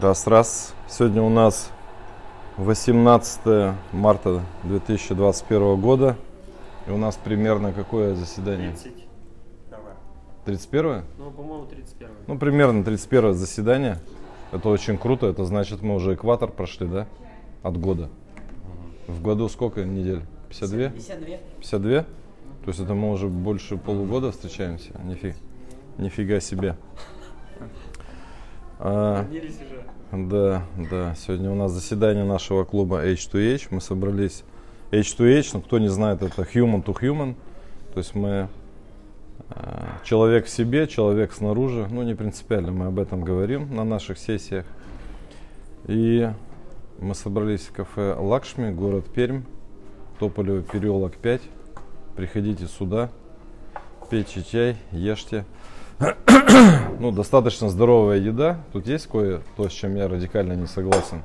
Раз-раз. Сегодня у нас 18 марта 2021 года. И у нас примерно какое заседание? 30. Давай. 31? Ну, по-моему, 31. Ну, примерно 31 заседание. Это очень круто. Это значит, мы уже экватор прошли, да? От года. В году сколько недель? 52? 52. 52? То есть это мы уже больше полугода встречаемся? Нифи- Нифига себе. А. Да, да. Сегодня у нас заседание нашего клуба H2H. Мы собрались H2H, ну кто не знает, это human to human. То есть мы э, человек в себе, человек снаружи. Ну, не принципиально, мы об этом говорим на наших сессиях. И мы собрались в кафе Лакшми, город Пермь, Тополево переулок 5. Приходите сюда, пейте чай, ешьте. Ну, достаточно здоровая еда. Тут есть кое-то, с чем я радикально не согласен.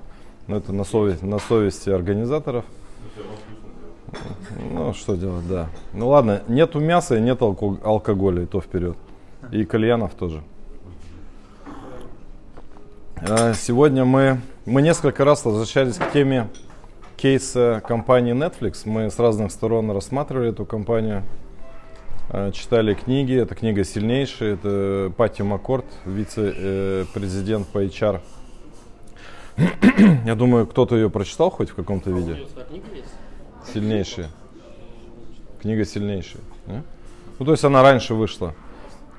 Но это на, совесть, на совести организаторов. Ну, что делать, да. Ну ладно, нету мяса и нет алко- алкоголя, и то вперед. И кальянов тоже. А, Сегодня мы, мы несколько раз возвращались к теме кейса компании Netflix. Мы с разных сторон рассматривали эту компанию. Э, читали книги. Эта книга сильнейшая. Это Пати Маккорд, вице-президент по HR. Я думаю, кто-то ее прочитал хоть в каком-то А виде. Сильнейшая. Книга сильнейшая. не? Ну, то есть она раньше вышла.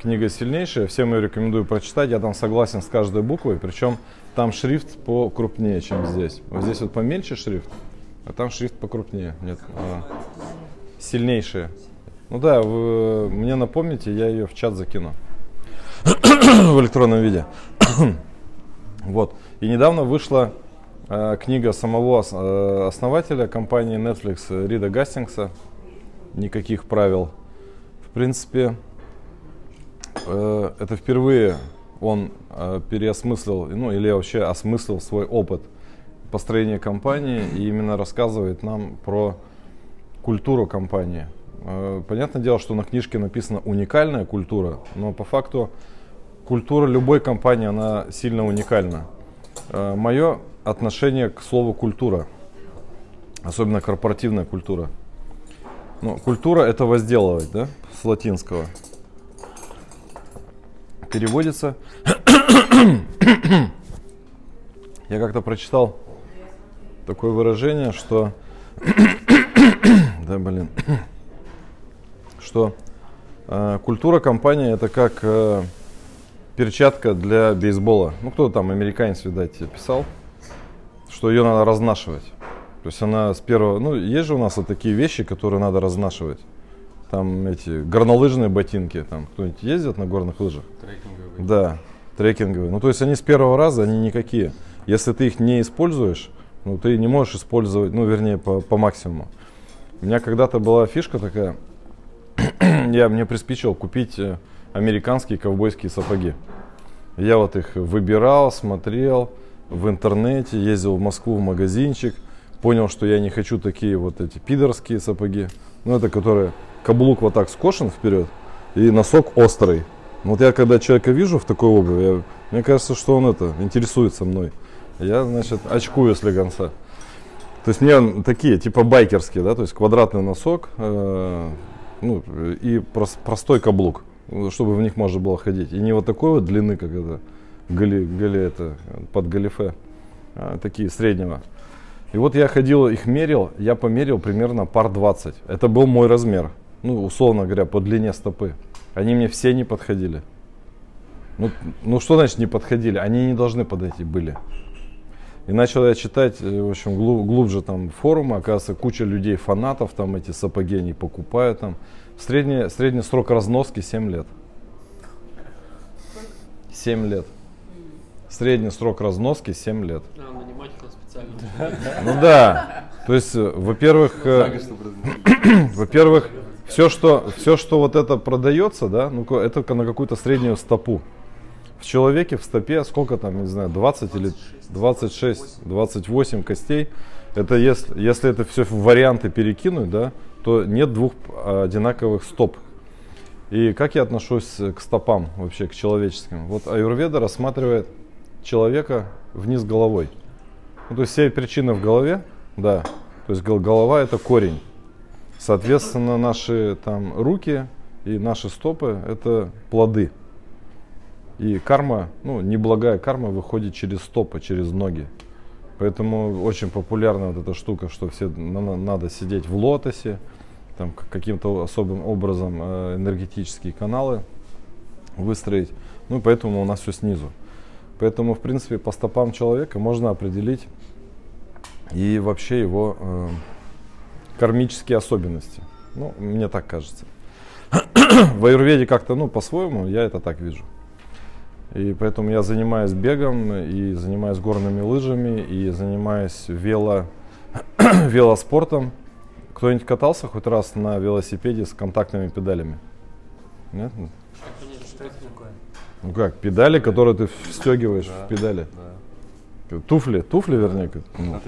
Книга сильнейшая. Всем ее рекомендую прочитать. Я там согласен с каждой буквой. Причем там шрифт покрупнее, чем здесь. Вот здесь вот помельче шрифт, а там шрифт покрупнее. Нет. а, сильнейшая. Ну да, вы мне напомните, я ее в чат закину. в электронном виде. вот. И недавно вышла э, книга самого э, основателя компании Netflix э, Рида Гастингса. Никаких правил. В принципе, э, это впервые он э, переосмыслил, ну или вообще осмыслил свой опыт построения компании и именно рассказывает нам про культуру компании. Э, Понятное дело, что на книжке написано уникальная культура, но по факту культура любой компании, она сильно уникальна. Мое отношение к слову культура, особенно корпоративная культура. Ну, культура это возделывать, да, с латинского. Переводится. Я как-то прочитал такое выражение, что да, блин, что э, культура компании это как э, перчатка для бейсбола. Ну, кто там, американец, видать, писал, что ее надо разнашивать. То есть она с первого, ну, есть же у нас вот такие вещи, которые надо разнашивать. Там эти горнолыжные ботинки, там кто-нибудь ездит на горных лыжах? Трекинговый. Да, трекинговые. Ну, то есть они с первого раза, они никакие. Если ты их не используешь, ну, ты не можешь использовать, ну, вернее, по, по максимуму. У меня когда-то была фишка такая, я мне приспичил купить э, американские ковбойские сапоги. Я вот их выбирал, смотрел в интернете, ездил в Москву в магазинчик, понял, что я не хочу такие вот эти пидорские сапоги. Ну, это которые каблук вот так скошен вперед и носок острый. Вот я когда человека вижу в такой обуви, я- мне кажется, что он это интересуется мной. Я, значит, очкую слегонца. То есть мне такие, типа байкерские, да, то есть квадратный носок, э, ну, и прос- простой каблук, чтобы в них можно было ходить. И не вот такой вот длины, как это, гали, гали это, под галифе, а такие среднего. И вот я ходил, их мерил, я померил примерно пар 20. Это был мой размер, ну, условно говоря, по длине стопы. Они мне все не подходили. Ну, ну что значит не подходили? Они не должны подойти были. И начал я читать, э, в общем, глу- глубже там форумы, оказывается, куча людей, фанатов, там эти сапоги они покупают там. Средний, средний срок разноски 7 лет. 7 лет. Средний срок разноски 7 лет. А, нанимать их надо специально. Ну да. То есть, э, во-первых, э, во-первых, все, что, все, что вот это продается, да, ну это на какую-то среднюю стопу. В человеке в стопе сколько там, не знаю, 20 или 26, 28 костей. Это если, если это все в варианты перекинуть, да, то нет двух а, одинаковых стоп. И как я отношусь к стопам вообще, к человеческим? Вот Аюрведа рассматривает человека вниз головой. Ну, то есть все причины в голове, да. То есть голова это корень. Соответственно, наши там руки и наши стопы это плоды. И карма, ну, неблагая карма выходит через стопы, через ноги. Поэтому очень популярна вот эта штука, что все надо сидеть в лотосе, там каким-то особым образом э, энергетические каналы выстроить. Ну поэтому у нас все снизу. Поэтому, в принципе, по стопам человека можно определить и вообще его э, кармические особенности. Ну, мне так кажется. В аюрведе как-то, ну, по-своему, я это так вижу. И поэтому я занимаюсь бегом, и занимаюсь горными лыжами, и занимаюсь вело, велоспортом. Кто-нибудь катался хоть раз на велосипеде с контактными педалями? Нет? Что это такое? Ну как, педали, которые ты встегиваешь да, в педали. Да. Туфли, туфли вернее. Ну.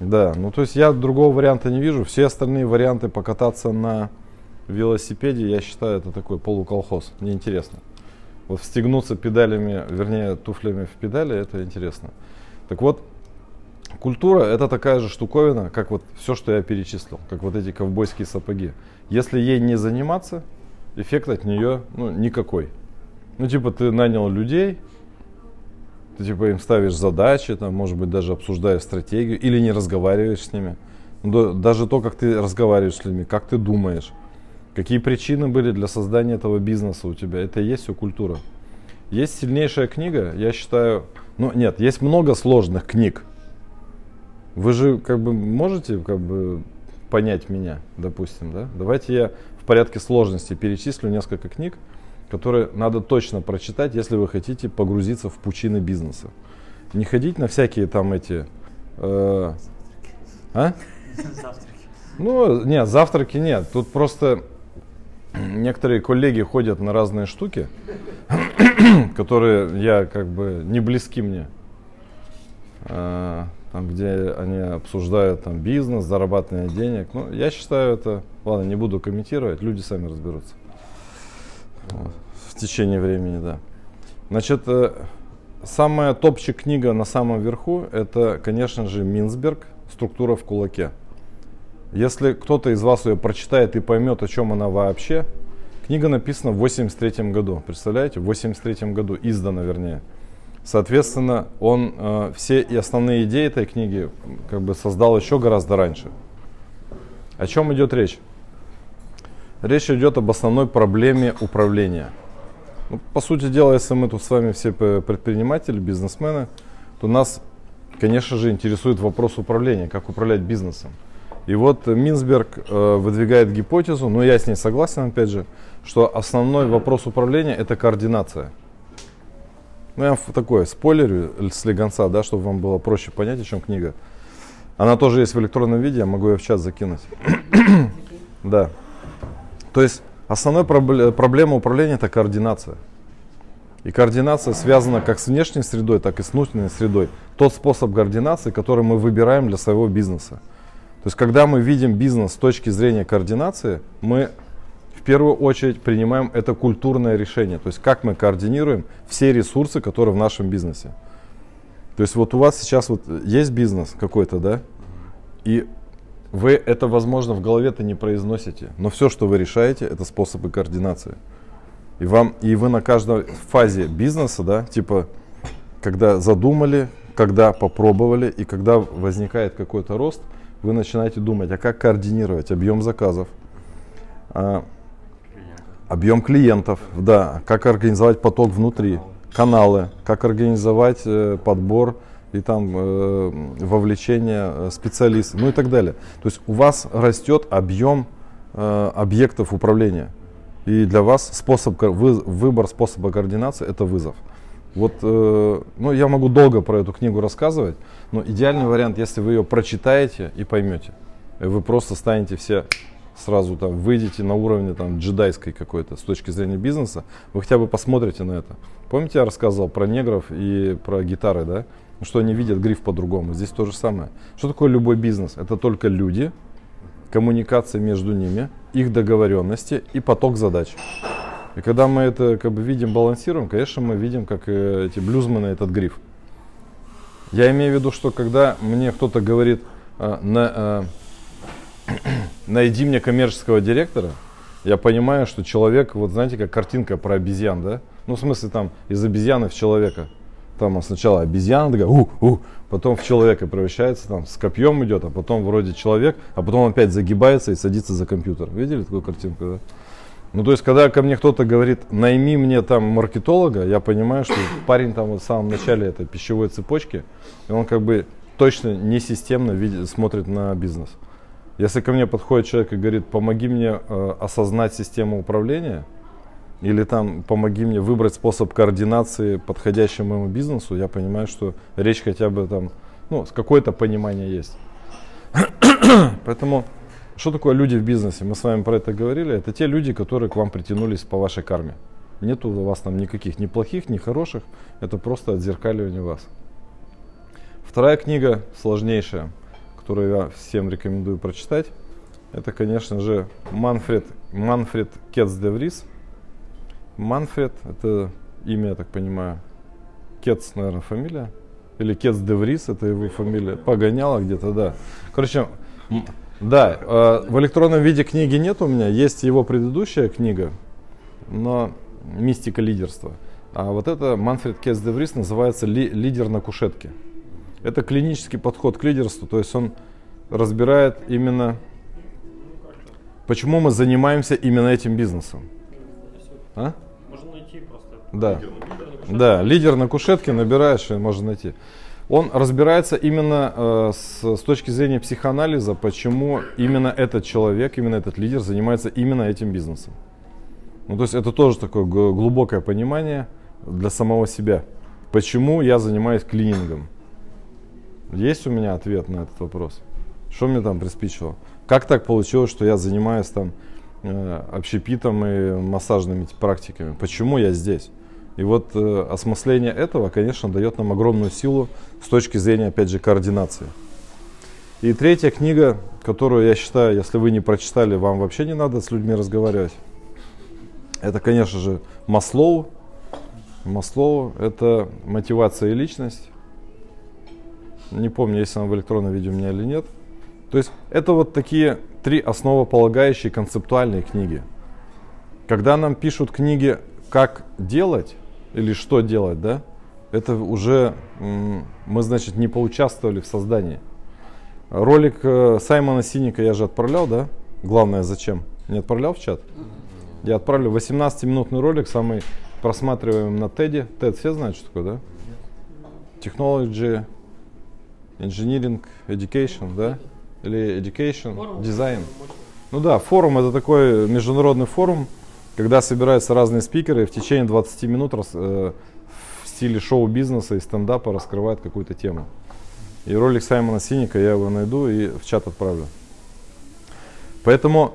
Да, ну то есть я другого варианта не вижу. Все остальные варианты покататься на велосипеде, я считаю, это такой полуколхоз. Неинтересно. Вот встегнуться педалями, вернее, туфлями в педали, это интересно. Так вот, культура это такая же штуковина, как вот все, что я перечислил, как вот эти ковбойские сапоги. Если ей не заниматься, эффект от нее ну, никакой. Ну, типа, ты нанял людей, ты типа им ставишь задачи, там, может быть, даже обсуждаешь стратегию или не разговариваешь с ними. Но даже то, как ты разговариваешь с людьми, как ты думаешь, какие причины были для создания этого бизнеса у тебя, это и есть все культура. Есть сильнейшая книга, я считаю, ну нет, есть много сложных книг. Вы же как бы можете как бы понять меня, допустим, да? Давайте я в порядке сложности перечислю несколько книг, которые надо точно прочитать, если вы хотите погрузиться в пучины бизнеса. Не ходить на всякие там эти... Э, а? Завтраки. Ну, нет, завтраки нет. Тут просто некоторые коллеги ходят на разные штуки, которые я как бы не близки мне. А, там, где они обсуждают там бизнес, зарабатывание денег. Ну, я считаю это, ладно, не буду комментировать, люди сами разберутся. Вот в течение времени, да. Значит, э, самая топчик книга на самом верху, это, конечно же, Минсберг «Структура в кулаке». Если кто-то из вас ее прочитает и поймет, о чем она вообще, книга написана в 83 году, представляете, в 83 году, издана вернее. Соответственно, он э, все и основные идеи этой книги как бы создал еще гораздо раньше. О чем идет речь? Речь идет об основной проблеме управления – ну, по сути дела, если мы тут с вами все предприниматели, бизнесмены, то нас, конечно же, интересует вопрос управления, как управлять бизнесом. И вот Минсберг э, выдвигает гипотезу, но я с ней согласен, опять же, что основной вопрос управления это координация. Ну, я такое спойлерю с легонца, да, чтобы вам было проще понять, о чем книга. Она тоже есть в электронном виде, я могу ее в чат закинуть. да. То есть Основная проблема управления это координация. И координация связана как с внешней средой, так и с внутренней средой. Тот способ координации, который мы выбираем для своего бизнеса. То есть, когда мы видим бизнес с точки зрения координации, мы в первую очередь принимаем это культурное решение. То есть, как мы координируем все ресурсы, которые в нашем бизнесе. То есть, вот у вас сейчас вот есть бизнес какой-то, да, и вы это, возможно, в голове-то не произносите, но все, что вы решаете, это способы координации. И, вам, и вы на каждой фазе бизнеса, да, типа, когда задумали, когда попробовали, и когда возникает какой-то рост, вы начинаете думать, а как координировать объем заказов, а, объем клиентов, да, как организовать поток внутри, каналы, как организовать э, подбор и там э, вовлечение э, специалистов, ну и так далее. То есть у вас растет объем э, объектов управления. И для вас способ, вы, выбор способа координации это вызов. Вот, э, ну, я могу долго про эту книгу рассказывать, но идеальный вариант, если вы ее прочитаете и поймете, вы просто станете все сразу там выйдете на уровне там джедайской какой-то с точки зрения бизнеса, вы хотя бы посмотрите на это. Помните, я рассказывал про негров и про гитары, да? что они видят гриф по-другому. Здесь то же самое. Что такое любой бизнес? Это только люди, коммуникация между ними, их договоренности и поток задач. И когда мы это как бы видим, балансируем, конечно, мы видим, как э, эти блюзмены этот гриф. Я имею в виду, что когда мне кто-то говорит, э, на, э, найди мне коммерческого директора, я понимаю, что человек, вот знаете, как картинка про обезьян, да? Ну, в смысле, там, из обезьяны в человека. Там сначала обезьяна такая, у, у, потом в человека превращается, там, с копьем идет, а потом вроде человек, а потом опять загибается и садится за компьютер. Видели такую картинку, да? Ну, то есть, когда ко мне кто-то говорит, найми мне там маркетолога, я понимаю, что парень там вот в самом начале этой пищевой цепочки, и он как бы точно не системно видит, смотрит на бизнес. Если ко мне подходит человек и говорит, помоги мне э, осознать систему управления, или там помоги мне выбрать способ координации, подходящий моему бизнесу, я понимаю, что речь хотя бы там, ну, какое-то понимание есть. Поэтому, что такое люди в бизнесе? Мы с вами про это говорили. Это те люди, которые к вам притянулись по вашей карме. Нету у вас там никаких ни плохих, ни хороших. Это просто отзеркаливание вас. Вторая книга, сложнейшая, которую я всем рекомендую прочитать, это, конечно же, Манфред, Манфред Кетс де Врис. Манфред, это имя, я так понимаю, Кетс, наверное, фамилия. Или Кетс де Врис, это его фамилия. Погоняла где-то, да. Короче, да, э, в электронном виде книги нет у меня, есть его предыдущая книга, но «Мистика лидерства». А вот это Манфред Кетс де Врис называется «Лидер на кушетке». Это клинический подход к лидерству, то есть он разбирает именно, почему мы занимаемся именно этим бизнесом. А? Можно найти просто. Да. да, лидер на кушетке набираешь, и можно найти. Он разбирается именно э, с, с точки зрения психоанализа, почему именно этот человек, именно этот лидер занимается именно этим бизнесом. Ну, то есть это тоже такое глубокое понимание для самого себя. Почему я занимаюсь клинингом? Есть у меня ответ на этот вопрос? Что мне там приспичило? Как так получилось, что я занимаюсь там э, общепитом и массажными практиками? Почему я здесь? И вот э, осмысление этого, конечно, дает нам огромную силу с точки зрения, опять же, координации. И третья книга, которую я считаю, если вы не прочитали, вам вообще не надо с людьми разговаривать. Это, конечно же, Маслоу. Маслоу – это мотивация и личность. Не помню, есть она в электронном виде у меня или нет. То есть это вот такие три основополагающие концептуальные книги. Когда нам пишут книги «Как делать» или «Что делать», да, это уже мы, значит, не поучаствовали в создании. Ролик э, Саймона Синика я же отправлял, да? Главное, зачем? Не отправлял в чат? Я отправлю 18-минутный ролик, самый просматриваемый на TED. TED все знают, что такое, да? Technology engineering, education, да? Или education, design. Ну да, форум это такой международный форум, когда собираются разные спикеры в течение 20 минут рас, э, в стиле шоу-бизнеса и стендапа раскрывают какую-то тему. И ролик Саймона Синика я его найду и в чат отправлю. Поэтому,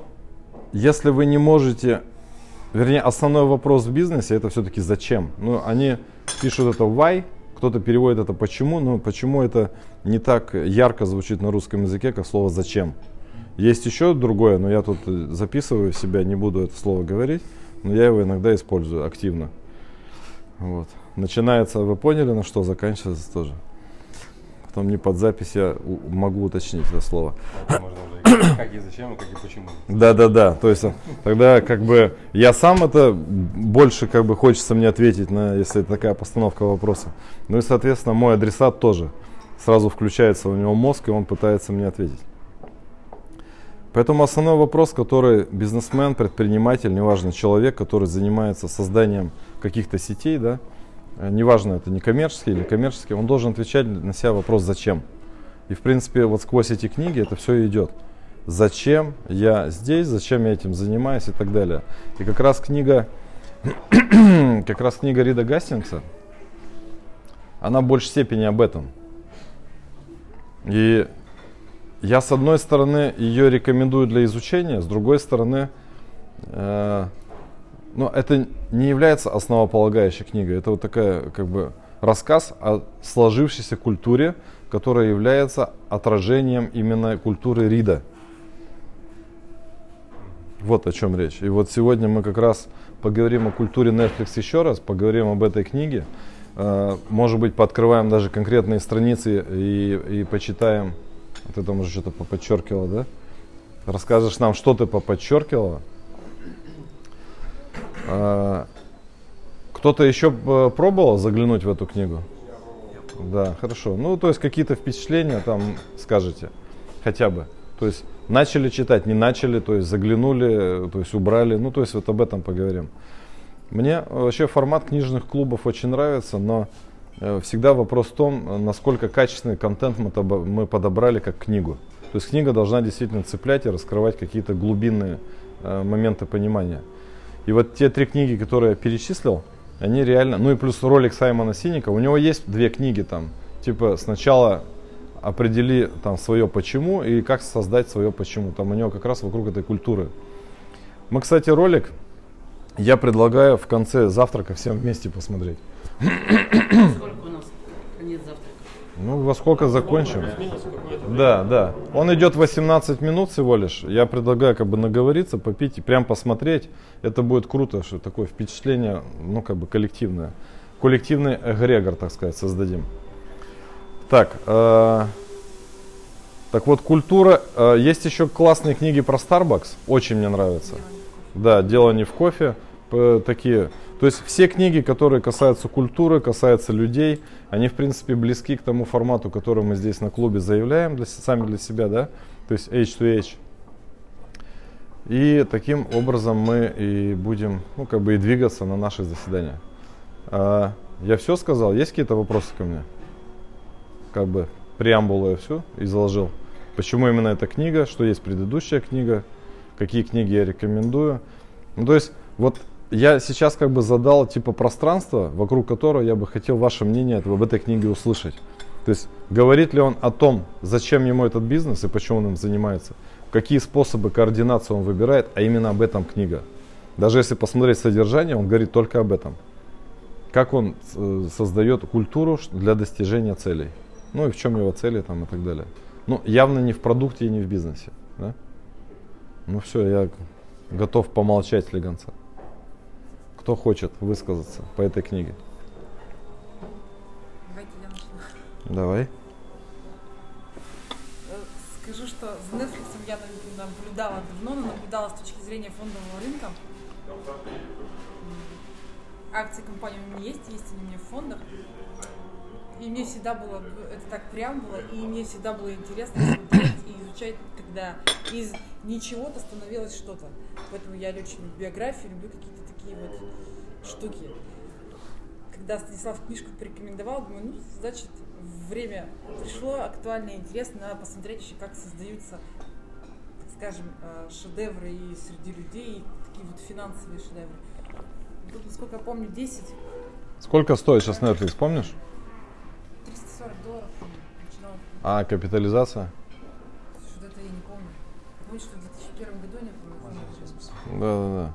если вы не можете, вернее, основной вопрос в бизнесе это все-таки зачем. Ну, они пишут это why, кто-то переводит это почему, но почему это не так ярко звучит на русском языке, как слово зачем. Есть еще другое, но я тут записываю себя, не буду это слово говорить, но я его иногда использую активно. Вот. Начинается, вы поняли, на что заканчивается тоже. Потом не под запись я могу уточнить это слово. Можно как и зачем, как и почему. Да, да, да. То есть тогда как бы я сам это больше как бы хочется мне ответить на, если такая постановка вопроса. Ну и соответственно мой адресат тоже сразу включается у него мозг и он пытается мне ответить. Поэтому основной вопрос, который бизнесмен, предприниматель, неважно, человек, который занимается созданием каких-то сетей, да, неважно, это не коммерческий или коммерческий, он должен отвечать на себя вопрос «зачем?». И, в принципе, вот сквозь эти книги это все идет зачем я здесь, зачем я этим занимаюсь и так далее. И как раз книга, как раз книга Рида Гастингса, она в большей степени об этом. И я с одной стороны ее рекомендую для изучения, с другой стороны, э, но это не является основополагающей книгой. Это вот такая как бы рассказ о сложившейся культуре, которая является отражением именно культуры Рида. Вот о чем речь. И вот сегодня мы как раз поговорим о культуре Netflix еще раз, поговорим об этой книге. Э, может быть, пооткрываем даже конкретные страницы и, и почитаем. Вот это может что-то подчеркивало, да? Расскажешь нам, что ты поподчеркивала? Э, кто-то еще пробовал заглянуть в эту книгу? Да, хорошо. Ну, то есть какие-то впечатления там скажете, хотя бы. То есть начали читать, не начали, то есть заглянули, то есть убрали. Ну, то есть вот об этом поговорим. Мне вообще формат книжных клубов очень нравится, но э, всегда вопрос в том, насколько качественный контент мы подобрали как книгу. То есть книга должна действительно цеплять и раскрывать какие-то глубинные э, моменты понимания. И вот те три книги, которые я перечислил, они реально, ну и плюс ролик Саймона Синика, у него есть две книги там, типа сначала определи там свое почему и как создать свое почему. Там у него как раз вокруг этой культуры. Мы, кстати, ролик я предлагаю в конце завтрака всем вместе посмотреть. Ну, во сколько закончим? Да, да. Он идет 18 минут всего лишь. Я предлагаю как бы наговориться, попить и прям посмотреть. Это будет круто, что такое впечатление, ну, как бы коллективное. Коллективный эгрегор, так сказать, создадим. Так, э, так вот, культура. Э, есть еще классные книги про Starbucks. Очень мне нравятся. Да, дело не в кофе. Э, такие. То есть все книги, которые касаются культуры, касаются людей, они в принципе близки к тому формату, который мы здесь на клубе заявляем для, сами для себя, да, то есть H2H. И таким образом мы и будем, ну, как бы и двигаться на наши заседания. А, я все сказал? Есть какие-то вопросы ко мне? Как бы преамбулу я все изложил. Почему именно эта книга, что есть предыдущая книга, какие книги я рекомендую. Ну, то есть, вот я сейчас как бы задал типа пространство, вокруг которого я бы хотел ваше мнение об этой книге услышать. То есть говорит ли он о том, зачем ему этот бизнес и почему он им занимается, какие способы координации он выбирает, а именно об этом книга. Даже если посмотреть содержание, он говорит только об этом. Как он э, создает культуру для достижения целей. Ну и в чем его цели там и так далее. Ну, явно не в продукте и не в бизнесе. Да? Ну все, я готов помолчать слегонца. Кто хочет высказаться по этой книге? Давайте я начну. Давай. Э, скажу, что за Netflix я наблюдала давно, но наблюдала с точки зрения фондового рынка. Акции компании у меня есть, есть они у меня в фондах. И мне всегда было, это так прям было, и мне всегда было интересно смотреть и изучать, когда из ничего-то становилось что-то. Поэтому я очень люблю биографию, люблю какие-то такие вот штуки. Когда Станислав книжку порекомендовал, думаю, ну, значит, время пришло, актуально и интересно, надо посмотреть еще, как создаются, так скажем, э, шедевры и среди людей, и такие вот финансовые шедевры. Тут, насколько я помню, 10. Сколько стоит сейчас Netflix, помнишь? 340 долларов начинал. А капитализация? Что-то я не помню. Помню, что в 2001 году не помню. Да, да, да.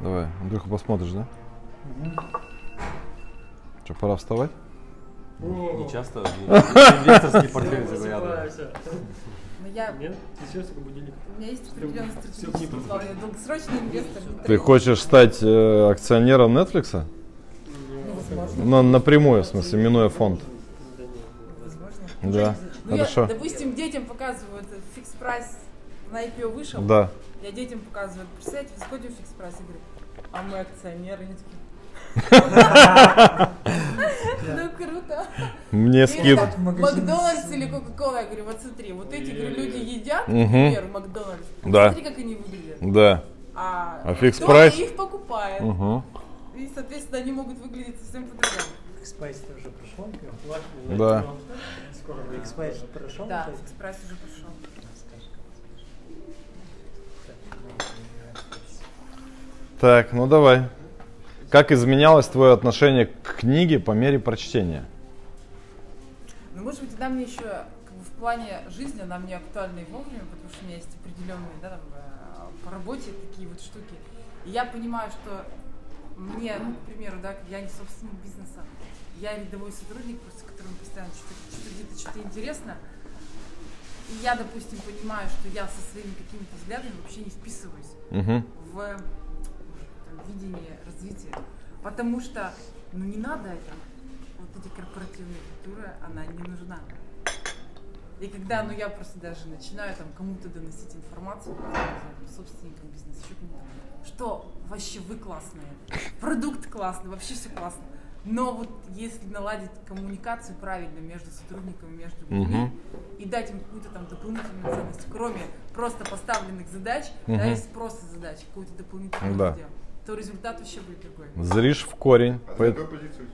Давай, Андрюха, посмотришь, да? Что, пора вставать? Не часто инвесторский портфель заглядываю. Но я, Нет? Сейчас будильник. у меня есть определенный стратегический план. Я долгосрочный инвестор. Ты хочешь стать э, акционером Netflix? Ну, возможно. Ну, напрямую, в смысле, минуя фонд. Возможно. Да, Ну, хорошо. я, допустим, детям показываю, это Fix Price на IPO вышел. Да. Я детям показываю, представляете, в Fix Price и говорю, а мы акционеры, они такие. Ну круто. Мне скид. Макдональдс или Кока-Кола, я говорю, вот смотри, вот эти люди едят, примеру, Макдональдс. Да. Смотри, как они выглядят. Да. А, А Fix Price? их покупает. Угу. И, соответственно, они могут выглядеть совсем по-другому. Fix Price уже прошел? Да. Fix Price прошел? Да, Fix Price уже пошел. Так, ну давай. Как изменялось твое отношение к книге по мере прочтения? Ну, может быть, она мне еще как бы, в плане жизни, она мне актуальна и вовремя, потому что у меня есть определенные, да, там, э, по работе такие вот штуки. И я понимаю, что мне, ну, к примеру, да, я не собственник бизнеса, я рядовой сотрудник, просто которому постоянно что-то, что-то где-то что-то интересно. И я, допустим, понимаю, что я со своими какими-то взглядами вообще не вписываюсь Угу. в там, видение развития. Потому что, ну не надо это. Вот эти корпоративные культуры, она не нужна. И когда, ну я просто даже начинаю там кому-то доносить информацию, знаю, собственникам бизнеса, еще кому-то, что вообще вы классные, продукт классный, вообще все классно. Но вот если наладить коммуникацию правильно между сотрудниками, между людьми, Мгм. и дать им какую-то там дополнительную ценность, кроме просто поставленных задач, да, Мгм. есть просто задач, какую-то дополнительную Да. сделать, то результат вообще будет другой. Зришь в корень. А ты на какой позиции?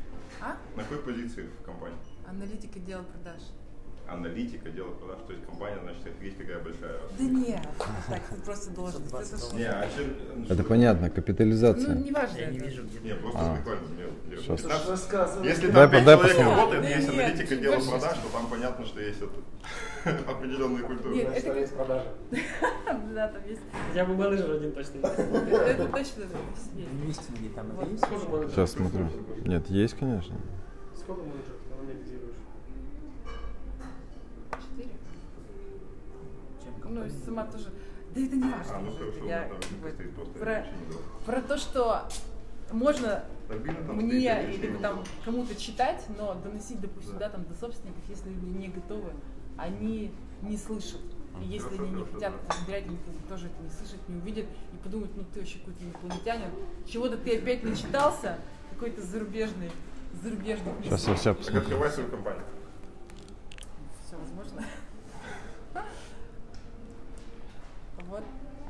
А? На какой позиции в компании? Аналитика дела продаж. Аналитика, дело продаж. То есть компания, значит, офигеть какая большая. Да нет, так ты просто должен. Не, а ну, Это что- понятно, Ну, капитализация. не важно. Я не вижу, где. Не, просто А. прикольно. Представь, Если там по- пять дай человек посмотрим. работает, есть нет, аналитика дела продаж, то там понятно, что есть определенные культуры. Нет, это есть продажи. Да, там есть. Хотя бы менеджер один точно есть. Это точно есть. Инвестинги там есть? Сейчас смотрю. Нет, есть, конечно. Сколько менеджеров ты анализируешь? Четыре. Чем Ну, сама тоже. Да это не важно. А, ну хорошо, Я вот просто про, про то, что можно мне или там кому-то читать, но доносить, допустим, да, там до собственников, если люди не готовы, они не слышат. И если Хорошо, они не хорошо, хотят да. они тоже это не слышат, не увидят и подумают, ну ты вообще какой-то инопланетянин, чего-то ты опять начитался, какой-то зарубежный, зарубежный. Сейчас я все Так посмотрю. открывай свою компанию. Все возможно. Вот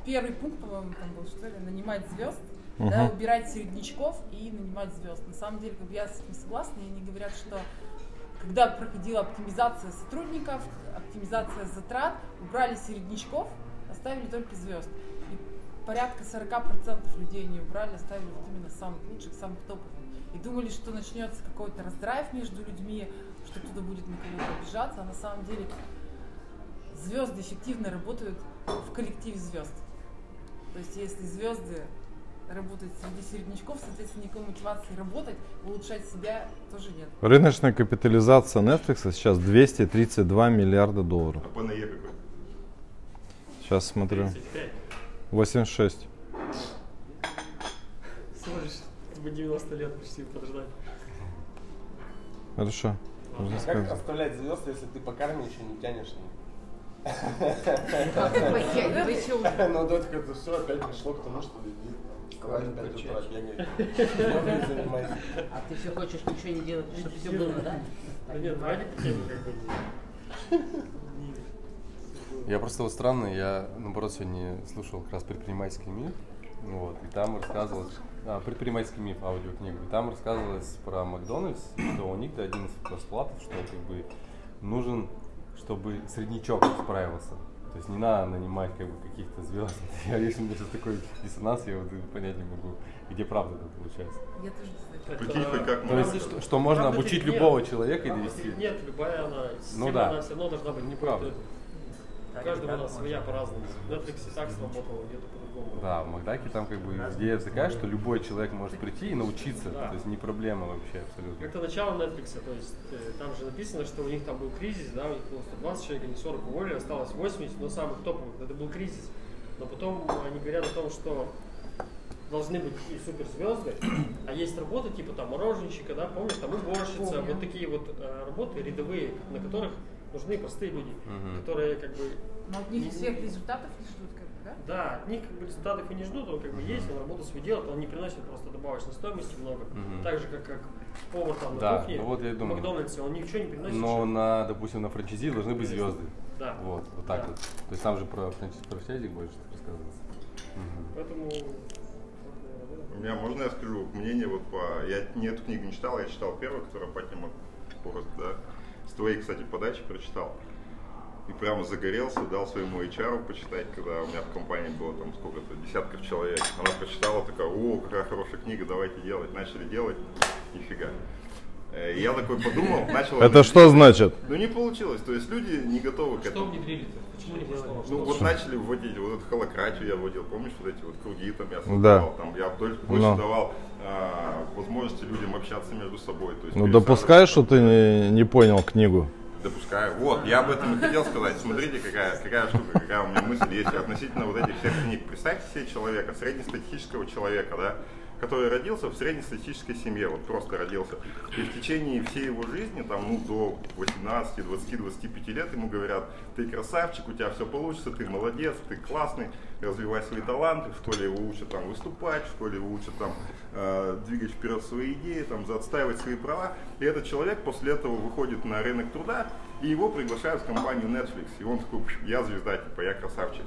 первый пункт, по-моему, там был, что ли, нанимать звезд, да, Мгм. убирать середнячков и нанимать звезд. На самом деле, как бы я с этим согласна, и они говорят, что когда проходила оптимизация сотрудников, оптимизация затрат, убрали середнячков, оставили только звезд. И порядка 40% людей не убрали, оставили вот именно самых лучших, самых топовых. И думали, что начнется какой-то раздрайв между людьми, что кто-то будет на кого-то обижаться, а на самом деле звезды эффективно работают в коллективе звезд. То есть если звезды работают среди середнячков, соответственно, никакой мотивации работать, улучшать себя тоже нет. Рыночная капитализация Netflix сейчас 232 миллиарда долларов. А ПНЕ какой? Сейчас смотрю. 35. 86. Слышишь, бы 90 лет почти подождать. Что? Можно Как оставлять звезд, если ты по карме еще не тянешь? Уже. Ну да, так это все опять пришло к тому, что в 5 утра, занимайся. А ты все хочешь ничего не делать, чтобы все было, да? Да нет, ради тему как бы. не- Я просто вот странно, я наоборот сегодня слушал как раз предпринимательский миф, вот, и там рассказывалось, а, предпринимательский миф аудиокнигу, и там рассказывалось про Макдональдс, что у них-то один из постулатов, что как бы нужен, чтобы среднячок справился. То есть не надо нанимать как бы каких-то звезд. Я, если у меня сейчас такой диссонанс, я вот понять не могу, где правда это получается. Я тоже не знаю. Это- Прикинь, хоть как То есть, что, что можно Правда, обучить нет. любого человека и Правда, довести. Нет, любая она, система, да. она все равно должна быть Неправда. У каждого она своя по-разному. Netflix и так сработала, где-то по-другому. Да, в Макдаке там как бы идея такая, что любой человек может прийти и научиться. Да. То есть не проблема вообще абсолютно. Как-то начало Netflix, то есть э, там же написано, что у них там был кризис, да, у них было 120 человек, они 40 уволили, осталось 80, но самых топовых, это был кризис. Но потом они говорят о том, что должны быть такие суперзвезды, а есть работы типа там мороженщика, да, помнишь, там уборщица, вот такие вот э, работы рядовые, на которых нужны простые люди, Мгм. которые как бы Но от них всех результатов не ждут, да? от них как бы результатов и не ждут, он как бы есть, он работу свою делает, он не приносит просто добавочной стоимости много. Мгм. Так же, как, как повар там на Да, кухне ну вот я и в думаю. Макдональдсе, он ничего не приносит. Но что- на, допустим, на франчайзи должны быть звезды. Да. Вот, вот так Да. вот. То есть там же про франчайзи, франчайзи больше рассказывается. Мгм. Поэтому... У меня, можно я скажу мнение вот по... Я не эту книгу не читал, я читал первую, которая подняла город, да. С твоей, кстати, подачи прочитал. И прямо загорелся, дал своему HR почитать, когда у меня в компании было там сколько-то, десятков человек. Она прочитала, такая, о, какая хорошая книга, давайте делать. Начали делать, нифига. Э, И я такой подумал, начал... Это что значит? Ну не получилось, то есть люди не готовы к Что этому. внедрили-то? Почему не пошло? Ну вот начали вводить вот эту холократию я вводил, помнишь вот эти вот круги там я Да. создавал, там я больше Ну. давал а, возможности людям общаться между собой. То есть Ну, допускаешь, что ты не, не понял книгу? Допускаю. Вот, я об этом и хотел сказать. Смотрите, какая, какая штука, какая у меня мысль есть относительно вот этих всех книг. Представьте себе человека, среднестатистического человека, да, который родился в среднестатистической семье, вот просто родился. И в течение всей его жизни, там, ну, до 18, 20, 25 лет ему говорят, ты красавчик, у тебя все получится, ты молодец, ты классный, развивай свои таланты, в школе его учат там выступать, в школе его учат там э, двигать вперед свои идеи, там, отстаивать свои права. И этот человек после этого выходит на рынок труда, и его приглашают в компанию Netflix. И он такой, «Пш, я звезда, типа, я красавчик.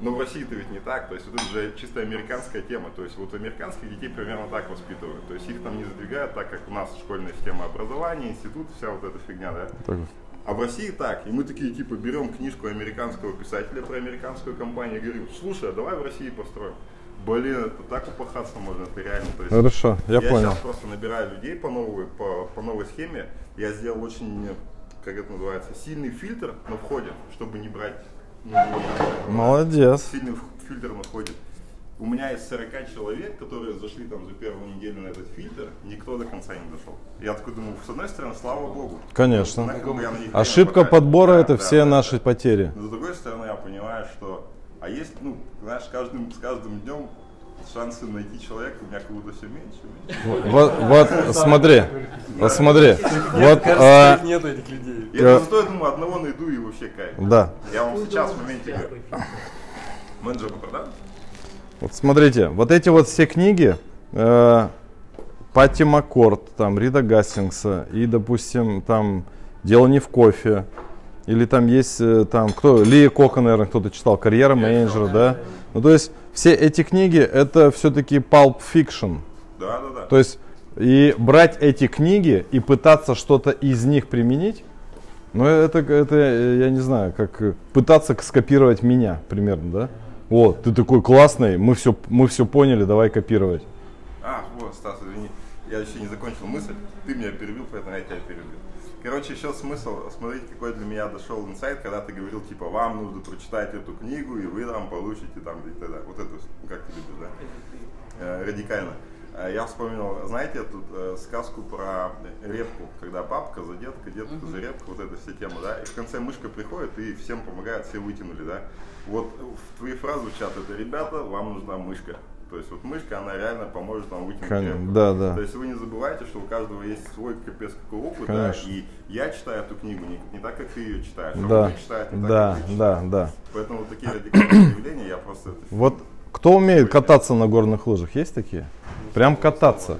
Но в России-то ведь не так, то есть вот это же чисто американская тема, то есть вот американских детей примерно так воспитывают, то есть их там не задвигают так, как у нас школьная система образования, институт, вся вот эта фигня, да. Так. А в России так, и мы такие типа берем книжку американского писателя про американскую компанию и говорим, слушай, а давай в России построим. Блин, это так упахаться можно, это реально. То есть Хорошо, я понял. сейчас просто набираю людей по новой, по, по новой схеме. Я сделал очень, как это называется, сильный фильтр на входе, чтобы не брать. Молодец. Сильный в- фильтр на входе. У меня из 40 человек, которые зашли там за первую неделю на этот фильтр, никто до конца не дошел. Я такой думаю, с одной стороны, слава богу. Конечно. На- как бы я на них Ошибка подбора пока- это да, все да, да, наши да. потери. Но с другой стороны, я понимаю, что... А есть, ну, знаешь, каждым, с каждым днем шансы найти человека у меня как будто все меньше. меньше. Вот, вот смотри, вот смотри, вот, а, Кажется, нету этих людей. Я- зато я думаю, одного найду и вообще кайф. да, Я вам сейчас в моменте говорю. Менеджер по продажам? вот смотрите, вот эти вот все книги, э, Патти Маккорд, там, Рида Гастингса и, допустим, там, «Дело не в кофе», или там есть, э, там, кто, Ли Кока, наверное, кто-то читал, «Карьера менеджера», да? Ну, то есть, все эти книги, это все-таки pulp fiction, Да, да, да. То есть и брать эти книги и пытаться что-то из них применить, ну это, это я не знаю, как э, пытаться скопировать меня примерно, да? Вот, ты такой классный, мы все, мы все поняли, давай копировать. А, вот, Стас, извини, я еще не закончил мысль. Ты меня перебил, поэтому я тебя перебил. Короче, еще смысл, смотрите, какой для меня дошел инсайт, когда ты говорил, типа, вам нужно прочитать эту книгу, и вы там получите там и т.д. Вот это, как ты любишь, да? Радикально. Э, Я вспомнил, знаете, тут э, сказку про репку, когда бабка за детка, детка за репку, вот эта вся тема, да, и в конце мышка приходит и всем помогает, все вытянули, да. Вот в твои фразы звучат это, ребята, вам нужна мышка. То есть вот мышка, она реально поможет вам вытянуть Кон- репку. да, да. То есть вы не забывайте, что у каждого есть свой капец какой опыт, да, Конечно. и я читаю эту книгу не, не так, как ты ее читаешь, а Да, он читает не так, да, как ты да, читаешь. да. Поэтому вот такие радикальные заявления я просто... это Вот кто умеет кататься на горных лыжах, есть такие? Прям кататься.